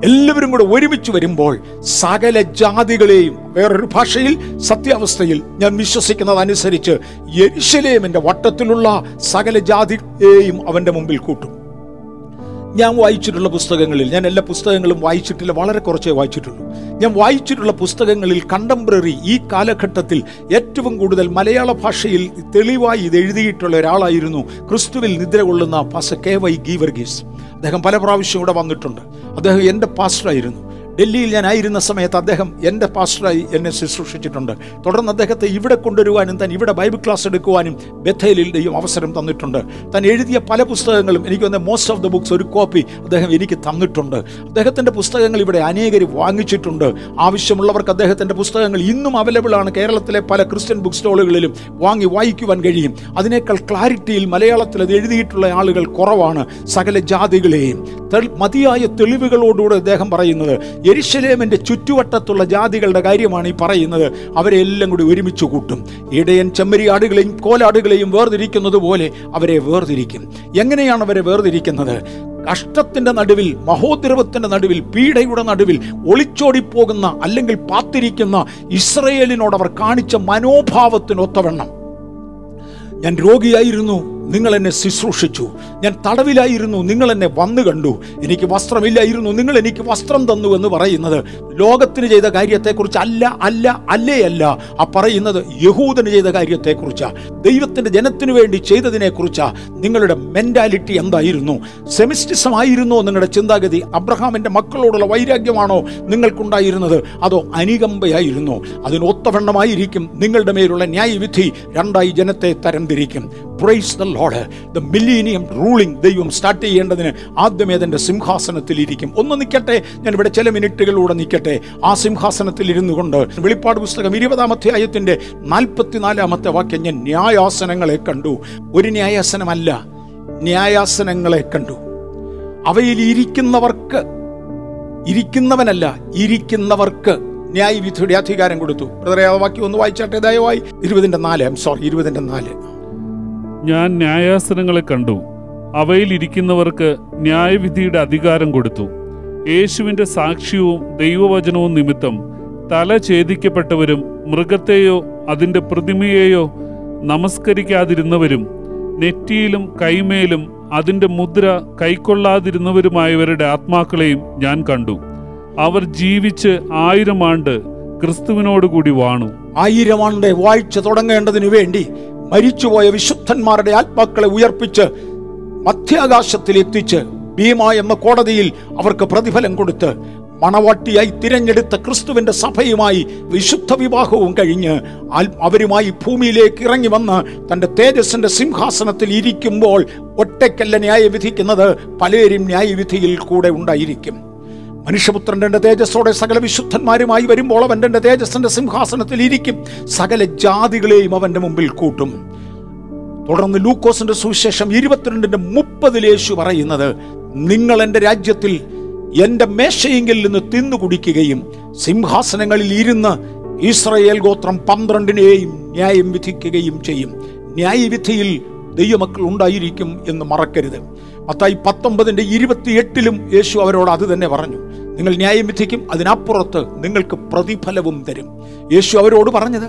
എല്ലാവരും കൂടെ ഒരുമിച്ച് വരുമ്പോൾ സകല ജാതികളെയും വേറൊരു ഭാഷയിൽ സത്യാവസ്ഥയിൽ ഞാൻ വിശ്വസിക്കുന്നത് അനുസരിച്ച് യെരുശലേമിന്റെ വട്ടത്തിലുള്ള സകല ജാതിയെയും അവന്റെ മുമ്പിൽ കൂട്ടും. ഞാൻ വായിച്ചിട്ടുള്ള പുസ്തകങ്ങളിൽ ഞാൻ എല്ലാ പുസ്തകങ്ങളും വായിച്ചിട്ടില്ല വളരെ കുറച്ചേ വായിച്ചിട്ടുള്ളൂ. ഞാൻ വായിച്ചിട്ടുള്ള പുസ്തകങ്ങളിൽ കണ്ടംപററി ഈ കാലഘട്ടത്തിൽ ഏറ്റവും കൂടുതൽ മലയാള ഭാഷയിൽ തെളിവായി ഇത് എഴുതിയിട്ടുള്ള ഒരാളായിരുന്നു ക്രിസ്തുവിൽ നിദ്ര കൊള്ളുന്ന പാസ കെ വൈ ഗീവർഗീസ്. അദ്ദേഹം പല പ്രാവശ്യം ഇവിടെ വന്നിട്ടുണ്ട്. അദ്ദേഹം എന്റെ പാസ്റ്ററായിരുന്നു. ഡൽഹിയിൽ ഞാൻ ആയിരുന്ന സമയത്ത് അദ്ദേഹം എന്റെ പാസ്റ്ററായി എന്നെ ശുശ്രൂഷിച്ചിട്ടുണ്ട്. തുടർന്ന് അദ്ദേഹത്തെ ഇവിടെ കൊണ്ടുവരുവാനും താൻ ഇവിടെ ബൈബിൾ ക്ലാസ് എടുക്കുവാനും ബethel-ൽ ദൈവം അവസരം തന്നിട്ടുണ്ട്. താൻ എഴുതിയ പല പുസ്തകങ്ങളും എനിക്ക് വന്ന മോസ്റ്റ് ഓഫ് ദ ബുക്സ് ഒരു കോപ്പി അദ്ദേഹം എനിക്ക് തന്നിട്ടുണ്ട്. അദ്ദേഹത്തിന്റെ പുസ്തകങ്ങൾ ഇവിടെ അനേകർ വാങ്ങിച്ചിട്ടുണ്ട്. ആവശ്യമുള്ളവർക്ക് അദ്ദേഹത്തിന്റെ പുസ്തകങ്ങൾ ഇന്നും അവൈലബിൾ ആണ്. കേരളത്തിലെ പല ക്രിസ്ത്യൻ ബുക്ക് സ്റ്റോളുകളിലും വാങ്ങി വായിക്കുവാൻ കഴിയും. അതിനേക്കാൾ ക്ലാരിറ്റിയിൽ മലയാളത്തിൽ അത് എഴുതിയിട്ടുള്ള ആളുകൾ കുറവാണ് സകല ജാതികളെയും. മതിയായ തെളിവുകളോടുകൂടെ അദ്ദേഹം പറയുന്നത് യെരുശലേമിന്റെ ചുറ്റുവട്ടത്തുള്ള ജാതികളുടെ കാര്യമാണ് ഈ പറയുന്നത്. അവരെ എല്ലാം കൂടി ഒരുമിച്ച് കൂട്ടും. ഇടയൻ ചെമ്മരിയാടുകളെയും കോലാടുകളെയും വേർതിരിക്കുന്നത് പോലെ അവരെ വേർതിരിക്കും. എങ്ങനെയാണ് അവരെ വേർതിരിക്കുന്നത്? കഷ്ടത്തിന്റെ നടുവിൽ മഹോദ്രവത്തിന്റെ നടുവിൽ പീഡയുടെ നടുവിൽ ഒളിച്ചോടിപ്പോകുന്ന അല്ലെങ്കിൽ പാത്തിരിക്കുന്ന ഇസ്രയേലിനോട് അവർ കാണിച്ച മനോഭാവത്തിനൊത്തവണ്ണം. ഞാൻ രോഗിയായിരുന്നു. നിങ്ങൾ എന്നെ ശുശ്രൂഷിച്ചു. ഞാൻ തടവിലായിരുന്നു. നിങ്ങൾ എന്നെ വന്നു കണ്ടു. എനിക്ക് വസ്ത്രമില്ലായിരുന്നു. നിങ്ങൾ എനിക്ക് വസ്ത്രം തന്നു എന്ന് പറയുന്നത് ലോകത്തിന് ചെയ്ത കാര്യത്തെക്കുറിച്ച് അല്ല അല്ല അല്ലേ അല്ല. ആ പറയുന്നത് യഹൂദന് ചെയ്ത കാര്യത്തെക്കുറിച്ചാ. ദൈവത്തിന്റെ ജനത്തിനു വേണ്ടി ചെയ്തതിനെക്കുറിച്ചാ. നിങ്ങളുടെ മെന്റാലിറ്റി എന്തായിരുന്നു? സെമിസ്റ്റിസം ആയിരുന്നോ നിങ്ങളുടെ ചിന്താഗതി? അബ്രഹാമിന്റെ മക്കളോടുള്ള വൈരാഗ്യമാണോ നിങ്ങൾക്കുണ്ടായിരുന്നത്? അതോ അനുകമ്പയായിരുന്നോ? അതിനൊത്തവണ്ണമായിരിക്കും നിങ്ങളുടെ മേലുള്ള ന്യായവിധി. രണ്ടായി ജനത്തെ തരംതിരിക്കും. Praise the Lord the millennium ruling ദൈവം സ്റ്റാർട്ട് ചെയ്യേണ്ടതിന് ആദ്യമേ തന്റെ സിംഹാസനത്തിൽ ഇരിക്കും ഒന്ന് നിൽക്കട്ടെ ഞാൻ ഇവിടെ ചില മിനിറ്റുകളിലൂടെ നിൽക്കട്ടെ ആ സിംഹാസനത്തിൽ ഇരുന്നു കൊണ്ട് വെളിപ്പാട് പുസ്തകം ഇരുപതാം അധ്യായത്തിന്റെ നാൽപ്പത്തിനാലാമത്തെ വാക്യം ഞാൻ ന്യായാസനങ്ങളെ കണ്ടു. ഒരു ന്യായാസനമല്ല ന്യായാസനങ്ങളെ കണ്ടു. അവയിൽ ഇരിക്കുന്നവർക്ക് ഇരിക്കുന്നവനല്ല ഇരിക്കുന്നവർക്ക് ന്യായവിധിയുടെ അധികാരം കൊടുത്തു. ബ്രദറെ ആ വാക്യം ഒന്ന് വായിച്ചാട്ടെ ദയവായി. ഇരുപതിന്റെ നാല് സോറി ഇരുപതിന്റെ നാല്. ഞാൻ ന്യായാസനങ്ങളെ കണ്ടു. അവയിൽ ഇരിക്കുന്നവർക്ക് ന്യായവിധിയുടെ അധികാരം കൊടുത്തു. യേശുവിന്റെ സാക്ഷ്യവും ദൈവവചനവും നിമിത്തം തല ഛേദിക്കപ്പെട്ടവരും മൃഗത്തെയോ അതിന്റെ പ്രതിമയെയോ നമസ്കരിക്കാതിരുന്നവരും നെറ്റിയിലും കൈമേലും അതിന്റെ മുദ്ര കൈക്കൊള്ളാതിരുന്നവരുമായവരുടെ ആത്മാക്കളെയും ഞാൻ കണ്ടു. അവർ ജീവിച്ച് ആയിരം ആണ്ട് ക്രിസ്തുവിനോടുകൂടി വാണു. ആയിരം ആണ്ട് വാഴ്ച തുടങ്ങേണ്ടതിനു വേണ്ടി മരിച്ചുപോയ വിശുദ്ധന്മാരുടെ ആത്മാക്കളെ ഉയർപ്പിച്ച് മധ്യാകാശത്തിൽ എത്തിച്ച് ഭീമ എന്ന കോടതിയിൽ അവർക്ക് പ്രതിഫലം കൊടുത്ത് മണവാട്ടിയായി തിരഞ്ഞെടുത്ത ക്രിസ്തുവിന്റെ സഭയുമായി വിശുദ്ധ വിവാഹവും കഴിഞ്ഞ് അവരുമായി ഭൂമിയിലേക്ക് ഇറങ്ങി വന്ന് തന്റെ തേജസ്സിന്റെ സിംഹാസനത്തിൽ ഇരിക്കുമ്പോൾ ഒറ്റയ്ക്കല്ല ന്യായവിധിക്കുന്നത് പലരും ന്യായവിധിയിൽ കൂടെ ഉണ്ടായിരിക്കും. മനുഷ്യപുത്രൻ തന്റെ തേജസ്സോടെ സകല വിശുദ്ധന്മാരുമായി വരുമ്പോൾ അവൻ തന്റെ തേജസ്സിന്റെ സിംഹാസനത്തിൽ ഇരിക്കും. സകല ജാതികളെയും അവന്റെ മുമ്പിൽ കൂട്ടും. തുടർന്ന് ലൂക്കോസിന്റെ സുവിശേഷം ഇരുപത്തിരണ്ടിന്റെ മുപ്പതിൽ യേശു പറയുന്നത് നിങ്ങൾ എന്റെ രാജ്യത്തിൽ എന്റെ മേശയെങ്കിൽ നിന്ന് തിന്നു കുടിക്കുകയും സിംഹാസനങ്ങളിൽ ഇരുന്ന് ഇസ്രയേൽ ഗോത്രം പന്ത്രണ്ടിനെയും ന്യായം വിധിക്കുകയും ചെയ്യും. ന്യായവിധിയിൽ ദൈവമക്കൾ ഉണ്ടായിരിക്കും എന്ന് മറക്കരുത്. മത്തായി പത്തൊമ്പതിന്റെ ഇരുപത്തിയെട്ടിലും യേശു അവരോട് അത് തന്നെ പറഞ്ഞു. നിങ്ങൾ ന്യായം വിധിക്കും അതിനപ്പുറത്ത് നിങ്ങൾക്ക് പ്രതിഫലവും തരും. യേശു അവരോട് പറഞ്ഞത്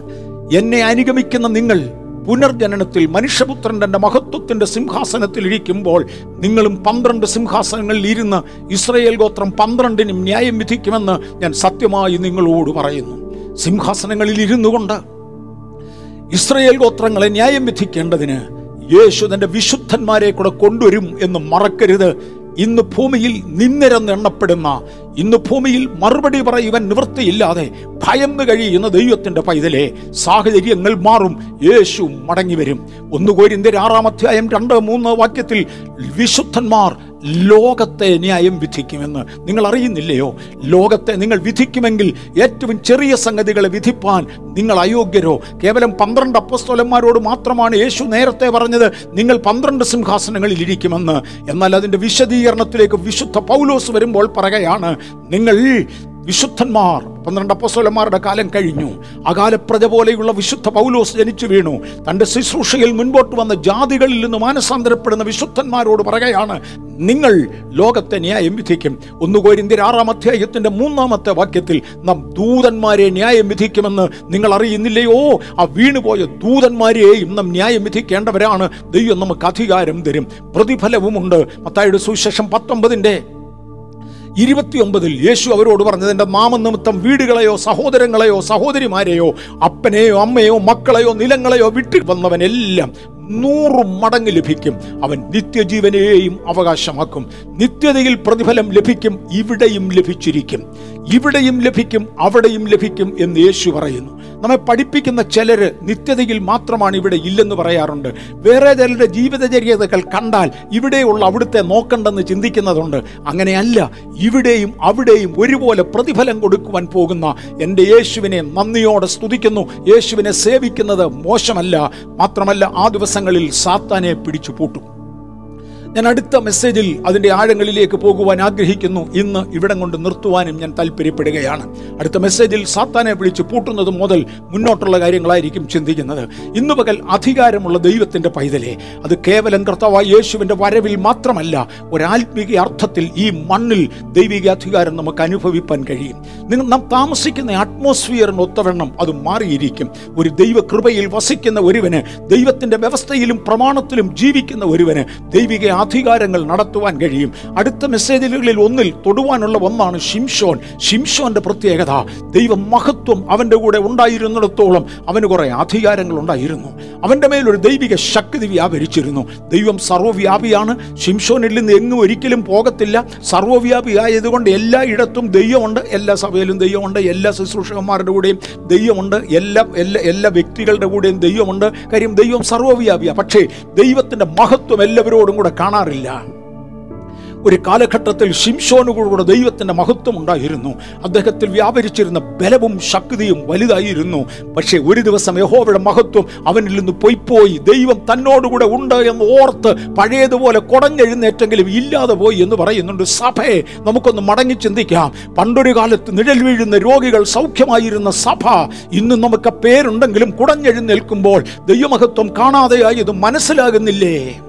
എന്നെ അനുഗമിക്കുന്ന നിങ്ങൾ പുനർജനനത്തിൽ മനുഷ്യപുത്രൻ തന്റെ മഹത്വത്തിന്റെ സിംഹാസനത്തിൽ ഇരിക്കുമ്പോൾ നിങ്ങളും പന്ത്രണ്ട് സിംഹാസനങ്ങളിൽ ഇരുന്ന് ഇസ്രയേൽ ഗോത്രം പന്ത്രണ്ടിനും ന്യായം വിധിക്കുമെന്ന് ഞാൻ സത്യമായി നിങ്ങളോട് പറയുന്നു. സിംഹാസനങ്ങളിൽ ഇരുന്നു കൊണ്ട് ഇസ്രയേൽ ഗോത്രങ്ങളെ ന്യായം വിധിക്കേണ്ടതിന് യേശു തന്റെ വിശുദ്ധന്മാരെ കൂടെ കൊണ്ടുവരും എന്ന് മറക്കരുത്. ഇന്ന് ഭൂമിയിൽ നിന്നിരന്ന് എണ്ണപ്പെടുന്ന ഇന്ന് ഭൂമിയിൽ മറുപടി പറയുവാൻ നിവൃത്തിയില്ലാതെ ഭയന്ന് കഴിയുന്ന ദൈവത്തിന്റെ പൈതലെ സാഹചര്യങ്ങൾ മാറും. യേശു മടങ്ങി വരും. ഒന്ന് ആറാം അധ്യായം രണ്ട് മൂന്ന് വാക്യത്തിൽ വിശുദ്ധന്മാർ ലോകത്തെ ന്യായം വിധിക്കുമെന്ന് നിങ്ങൾ അറിയുന്നില്ലയോ ലോകത്തെ നിങ്ങൾ വിധിക്കുമെങ്കിൽ ഏറ്റവും ചെറിയ സംഗതികളെ വിധിപ്പാൻ നിങ്ങൾ അയോഗ്യരോ? കേവലം പന്ത്രണ്ട് അപ്പസ്തോലന്മാരോട് മാത്രമാണ് യേശു നേരത്തെ പറഞ്ഞത് നിങ്ങൾ പന്ത്രണ്ട് സിംഹാസനങ്ങളിൽ ഇരിക്കുമെന്ന്. എന്നാൽ അതിന്റെ വിശദീകരണത്തിലേക്ക് വിശുദ്ധ പൗലോസ് വരുമ്പോൾ പറയുകയാണ് നിങ്ങൾ വിശുദ്ധന്മാർ പന്ത്രണ്ട് അപ്പസ്വലന്മാരുടെ കാലം കഴിഞ്ഞു. അകാലപ്രജ പോലെയുള്ള വിശുദ്ധ പൗലോസ് ജനിച്ചു വീണു. തന്റെ ശുശ്രൂഷയിൽ മുൻപോട്ട് വന്ന ജാതികളിൽ നിന്ന് മാനസാന്തരപ്പെടുന്ന വിശുദ്ധന്മാരോട് പറയുകയാണ് നിങ്ങൾ ലോകത്തെ ന്യായം വിധിക്കും. ഒന്ന് കോരിന്തിർ ആറാം അധ്യായത്തിന്റെ മൂന്നാമത്തെ വാക്യത്തിൽ നാം ദൂതന്മാരെ ന്യായം വിധിക്കുമെന്ന് നിങ്ങൾ അറിയുന്നില്ലയോ? ആ വീണുപോയ ദൂതന്മാരെയും നാം ന്യായം വിധിക്കേണ്ടവരാണ്. ദൈവം നമുക്ക് അധികാരം തരും. പ്രതിഫലവുമുണ്ട്. മത്തായുടെ സുവിശേഷം പത്തൊമ്പതിന്റെ ഇരുപത്തിയൊമ്പതിൽ യേശു അവരോട് പറഞ്ഞത് എന്റെ നാമനിമിത്തം വീടുകളെയോ സഹോദരങ്ങളെയോ സഹോദരിമാരെയോ അപ്പനെയോ അമ്മയോ മക്കളെയോ നിലങ്ങളെയോ വിട്ടു വന്നവനെല്ലാം നൂറ് മടങ്ങ് ലഭിക്കും. അവൻ നിത്യജീവനെയും അവകാശമാക്കും. നിത്യതയിൽ പ്രതിഫലം ലഭിക്കും ഇവിടെയും ലഭിച്ചിരിക്കും. ഇവിടെയും ലഭിക്കും അവിടെയും ലഭിക്കും എന്ന് യേശു പറയുന്നു. നമ്മെ പഠിപ്പിക്കുന്ന ചിലർ നിത്യതയിൽ മാത്രമാണ് ഇവിടെ ഇല്ലെന്ന് പറയാറുണ്ട്. വേറെ ചിലരുടെ ജീവിതചര്യതകൾ കണ്ടാൽ ഇവിടെയുള്ള അവിടുത്തെ നോക്കണ്ടെന്ന് ചിന്തിക്കുന്നതുണ്ട്. അങ്ങനെയല്ല ഇവിടെയും അവിടെയും ഒരുപോലെ പ്രതിഫലം കൊടുക്കുവാൻ പോകുന്ന എന്റെ യേശുവിനെ നന്ദിയോടെ സ്തുതിക്കുന്നു. യേശുവിനെ സേവിക്കുന്നത് മോശമല്ല മാത്രമല്ല ആ ദിവസങ്ങളിൽ സാത്താനെ പിടിച്ചു പൂട്ടും ഞാൻ അടുത്ത മെസ്സേജിൽ അതിന്റെ ആഴങ്ങളിലേക്ക് പോകുവാൻ ആഗ്രഹിക്കുന്നു. ഇന്ന് ഇവിടം കൊണ്ട് നിർത്തുവാനും ഞാൻ താല്പര്യപ്പെടുകയാണ്. അടുത്ത മെസ്സേജിൽ സാത്താനെ വിളിച്ച് പൂട്ടുന്നത് മുതൽ മുന്നോട്ടുള്ള കാര്യങ്ങളായിരിക്കും ചിന്തിക്കുന്നത്. ഇന്ന് പകൽ അധികാരമുള്ള ദൈവത്തിന്റെ പൈതലെ അത് കേവലം കർത്താവായ യേശുവിന്റെ വരവിൽ മാത്രമല്ല ഒരാത്മീക അർത്ഥത്തിൽ ഈ മണ്ണിൽ ദൈവിക അധികാരം നമുക്ക് അനുഭവിപ്പാൻ കഴിയും. നിങ്ങൾ നാം താമസിക്കുന്ന അറ്റ്മോസ്ഫിയറിന് ഒത്തവണ്ണം അത് മാറിയിരിക്കും. ഒരു ദൈവ കൃപയിൽ വസിക്കുന്ന ഒരുവന് ദൈവത്തിന്റെ വ്യവസ്ഥയിലും പ്രമാണത്തിലും ജീവിക്കുന്ന ഒരുവന് ദൈവിക അധികാരങ്ങൾ നടത്തുവാൻ കഴിയും. അടുത്ത മെസ്സേജുകളിൽ ഒന്നിൽ തൊടുവാനുള്ള ഒന്നാണ് ഷിംഷോൻ ഷിംഷോന്റെ പ്രത്യേകത ദൈവ മഹത്വം അവന്റെ കൂടെ ഉണ്ടായിരുന്നിടത്തോളം അവന് കുറെ അധികാരങ്ങൾ ഉണ്ടായിരുന്നു. അവന്റെ മേലൊരു ദൈവിക ശക്തി വ്യാപരിച്ചിരുന്നു. ദൈവം സർവവ്യാപിയാണ് ഷിംഷോനിൽ നിന്ന് എങ്ങും ഒരിക്കലും പോകത്തില്ല. സർവവ്യാപിയായതുകൊണ്ട് എല്ലായിടത്തും ദൈവമുണ്ട് എല്ലാ സഭയിലും ദൈവമുണ്ട് എല്ലാ ശുശ്രൂഷകന്മാരുടെ കൂടെയും ദൈവമുണ്ട് എല്ലാ എല്ലാ എല്ലാ വ്യക്തികളുടെ കൂടെയും ദൈവമുണ്ട്. കാര്യം ദൈവം സർവവ്യാപിയാണ് പക്ഷേ ദൈവത്തിന്റെ മഹത്വം എല്ലാവരോടും കൂടെ കാണാറില്ല. ഒരു കാലഘട്ടത്തിൽ ഷിംഷോനുകൂടെ ദൈവത്തിന്റെ മഹത്വം ഉണ്ടായിരുന്നു. അദ്ദേഹത്തിൽ വ്യാപരിച്ചിരുന്ന ബലവും ശക്തിയും വലുതായിരുന്നു. പക്ഷേ ഒരു ദിവസം യഹോവയുടെ മഹത്വം അവനിൽ നിന്ന് പൊയ്പോയി. ദൈവം തന്നോടുകൂടെ ഉണ്ട് എന്ന് ഓർത്ത് പഴയതുപോലെ കുടഞ്ഞെഴുന്നേറ്റെങ്കിലും ഇല്ലാതെ പോയി എന്ന് പറയുന്നുണ്ട് സഭയെ നമുക്കൊന്ന് മടങ്ങി ചിന്തിക്കാം. പണ്ടൊരു കാലത്ത് നിഴൽ വീഴുന്ന രോഗികൾ സൗഖ്യമായിരുന്ന സഭ. ഇന്ന് നമുക്ക് പേരുണ്ടെങ്കിലും കുടഞ്ഞെഴുന്നേൽക്കുമ്പോൾ ദൈവമഹത്വം കാണാതെയായത് മനസ്സിലാകുന്നില്ലേ?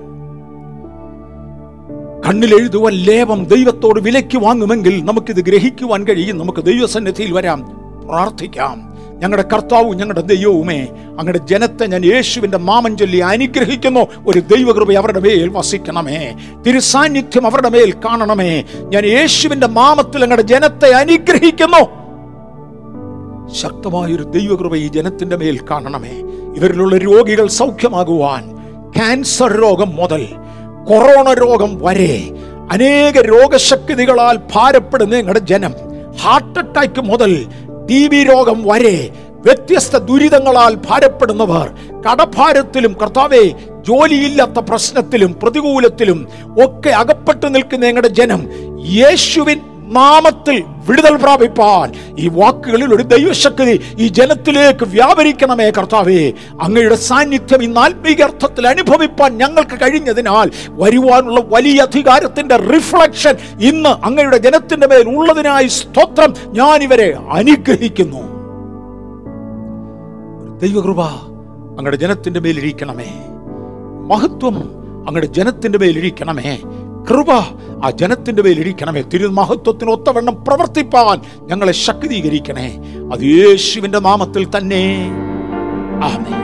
കണ്ണിൽ എഴുതുവാൻ ലേപം ദൈവത്തോട് വിലയ്ക്ക് വാങ്ങുമെങ്കിൽ നമുക്കിത് ഗ്രഹിക്കുവാൻ കഴിയും. നമുക്ക് ദൈവസന്നിധിയിൽ വരാം. പ്രാർത്ഥിക്കാം. ഞങ്ങളുടെ കർത്താവും ഞങ്ങളുടെ ദൈവവുമേ അങ്ങയുടെ ജനത്തെ ഞാൻ യേശുവിന്റെ മാമൻ ചൊല്ലി അനുഗ്രഹിക്കുന്നു. ഒരു ദൈവകൃപ അവരുടെ മേൽ വസിക്കണമേ. തിരുസാന്നിധ്യം അവരുടെ മേൽ കാണണമേ. ഞാൻ യേശുവിന്റെ മാമത്തിൽ അങ്ങയുടെ ജനത്തെ അനുഗ്രഹിക്കുന്നു. ശക്തമായൊരു ദൈവകൃപ ഈ ജനത്തിന്റെ മേൽ കാണണമേ. ഇവരിലുള്ള രോഗികൾ സൗഖ്യമാകുവാൻ. ക്യാൻസർ രോഗം മുതൽ കൊറോണ രോഗം വരെ. അനേക രോഗശക്തികളാൽ ഭാരപ്പെടുന്ന നിങ്ങളുടെ ജനം. ഹാർട്ട് അറ്റാക്ക് മുതൽ ടി ബി രോഗം വരെ വ്യത്യസ്ത ദുരിതങ്ങളാൽ ഭാരപ്പെടുന്നവർ. കടഭാരത്തിലും കർത്താവെ ജോലിയില്ലാത്ത പ്രശ്നത്തിലും പ്രതികൂലത്തിലും ഒക്കെ അകപ്പെട്ടു നിൽക്കുന്ന നിങ്ങളുടെ ജനം. യേശുവിൻ നാമത്തിൽ വിടുതൽ പ്രാപിപ്പാൻ. ഈ വാക്കുകളിൽ ഒരു ദൈവശക്തി ഈ ജനത്തിലേക്ക് വ്യാപരിക്കണമേ കർത്താവേ. അങ്ങയുടെ സാന്നിധ്യം ഈ ആത്മീക അർത്ഥത്തിൽ അനുഭവിപ്പാൻ ഞങ്ങൾക്ക് കഴിഞ്ഞതിനാൽ വരുവാനുള്ള വലിയ അധികാരത്തിന്റെ റിഫ്ലക്ഷൻ ഇന്ന് അങ്ങയുടെ ജനത്തിന്റെ മേൽ ഉള്ളതിനായി സ്തോത്രം ഞാൻ ഇവരെ അനുഗ്രഹിക്കുന്നു. ദൈവകൃപ അങ്ങയുടെ ജനത്തിന്റെ മേലിരിക്കണമേ മഹത്വം അങ്ങയുടെ ജനത്തിന്റെ മേലിരിക്കണമേ കൃപ ആ ജനത്തിന്റെ മേലിരിക്കണമേ തിരു മഹത്വത്തിന് ഒത്തവണ്ണം പ്രവർത്തിപ്പാൻ ഞങ്ങളെ ശക്തീകരിക്കണേ അത് യേശുവിന്റെ നാമത്തിൽ തന്നെ. ആമേ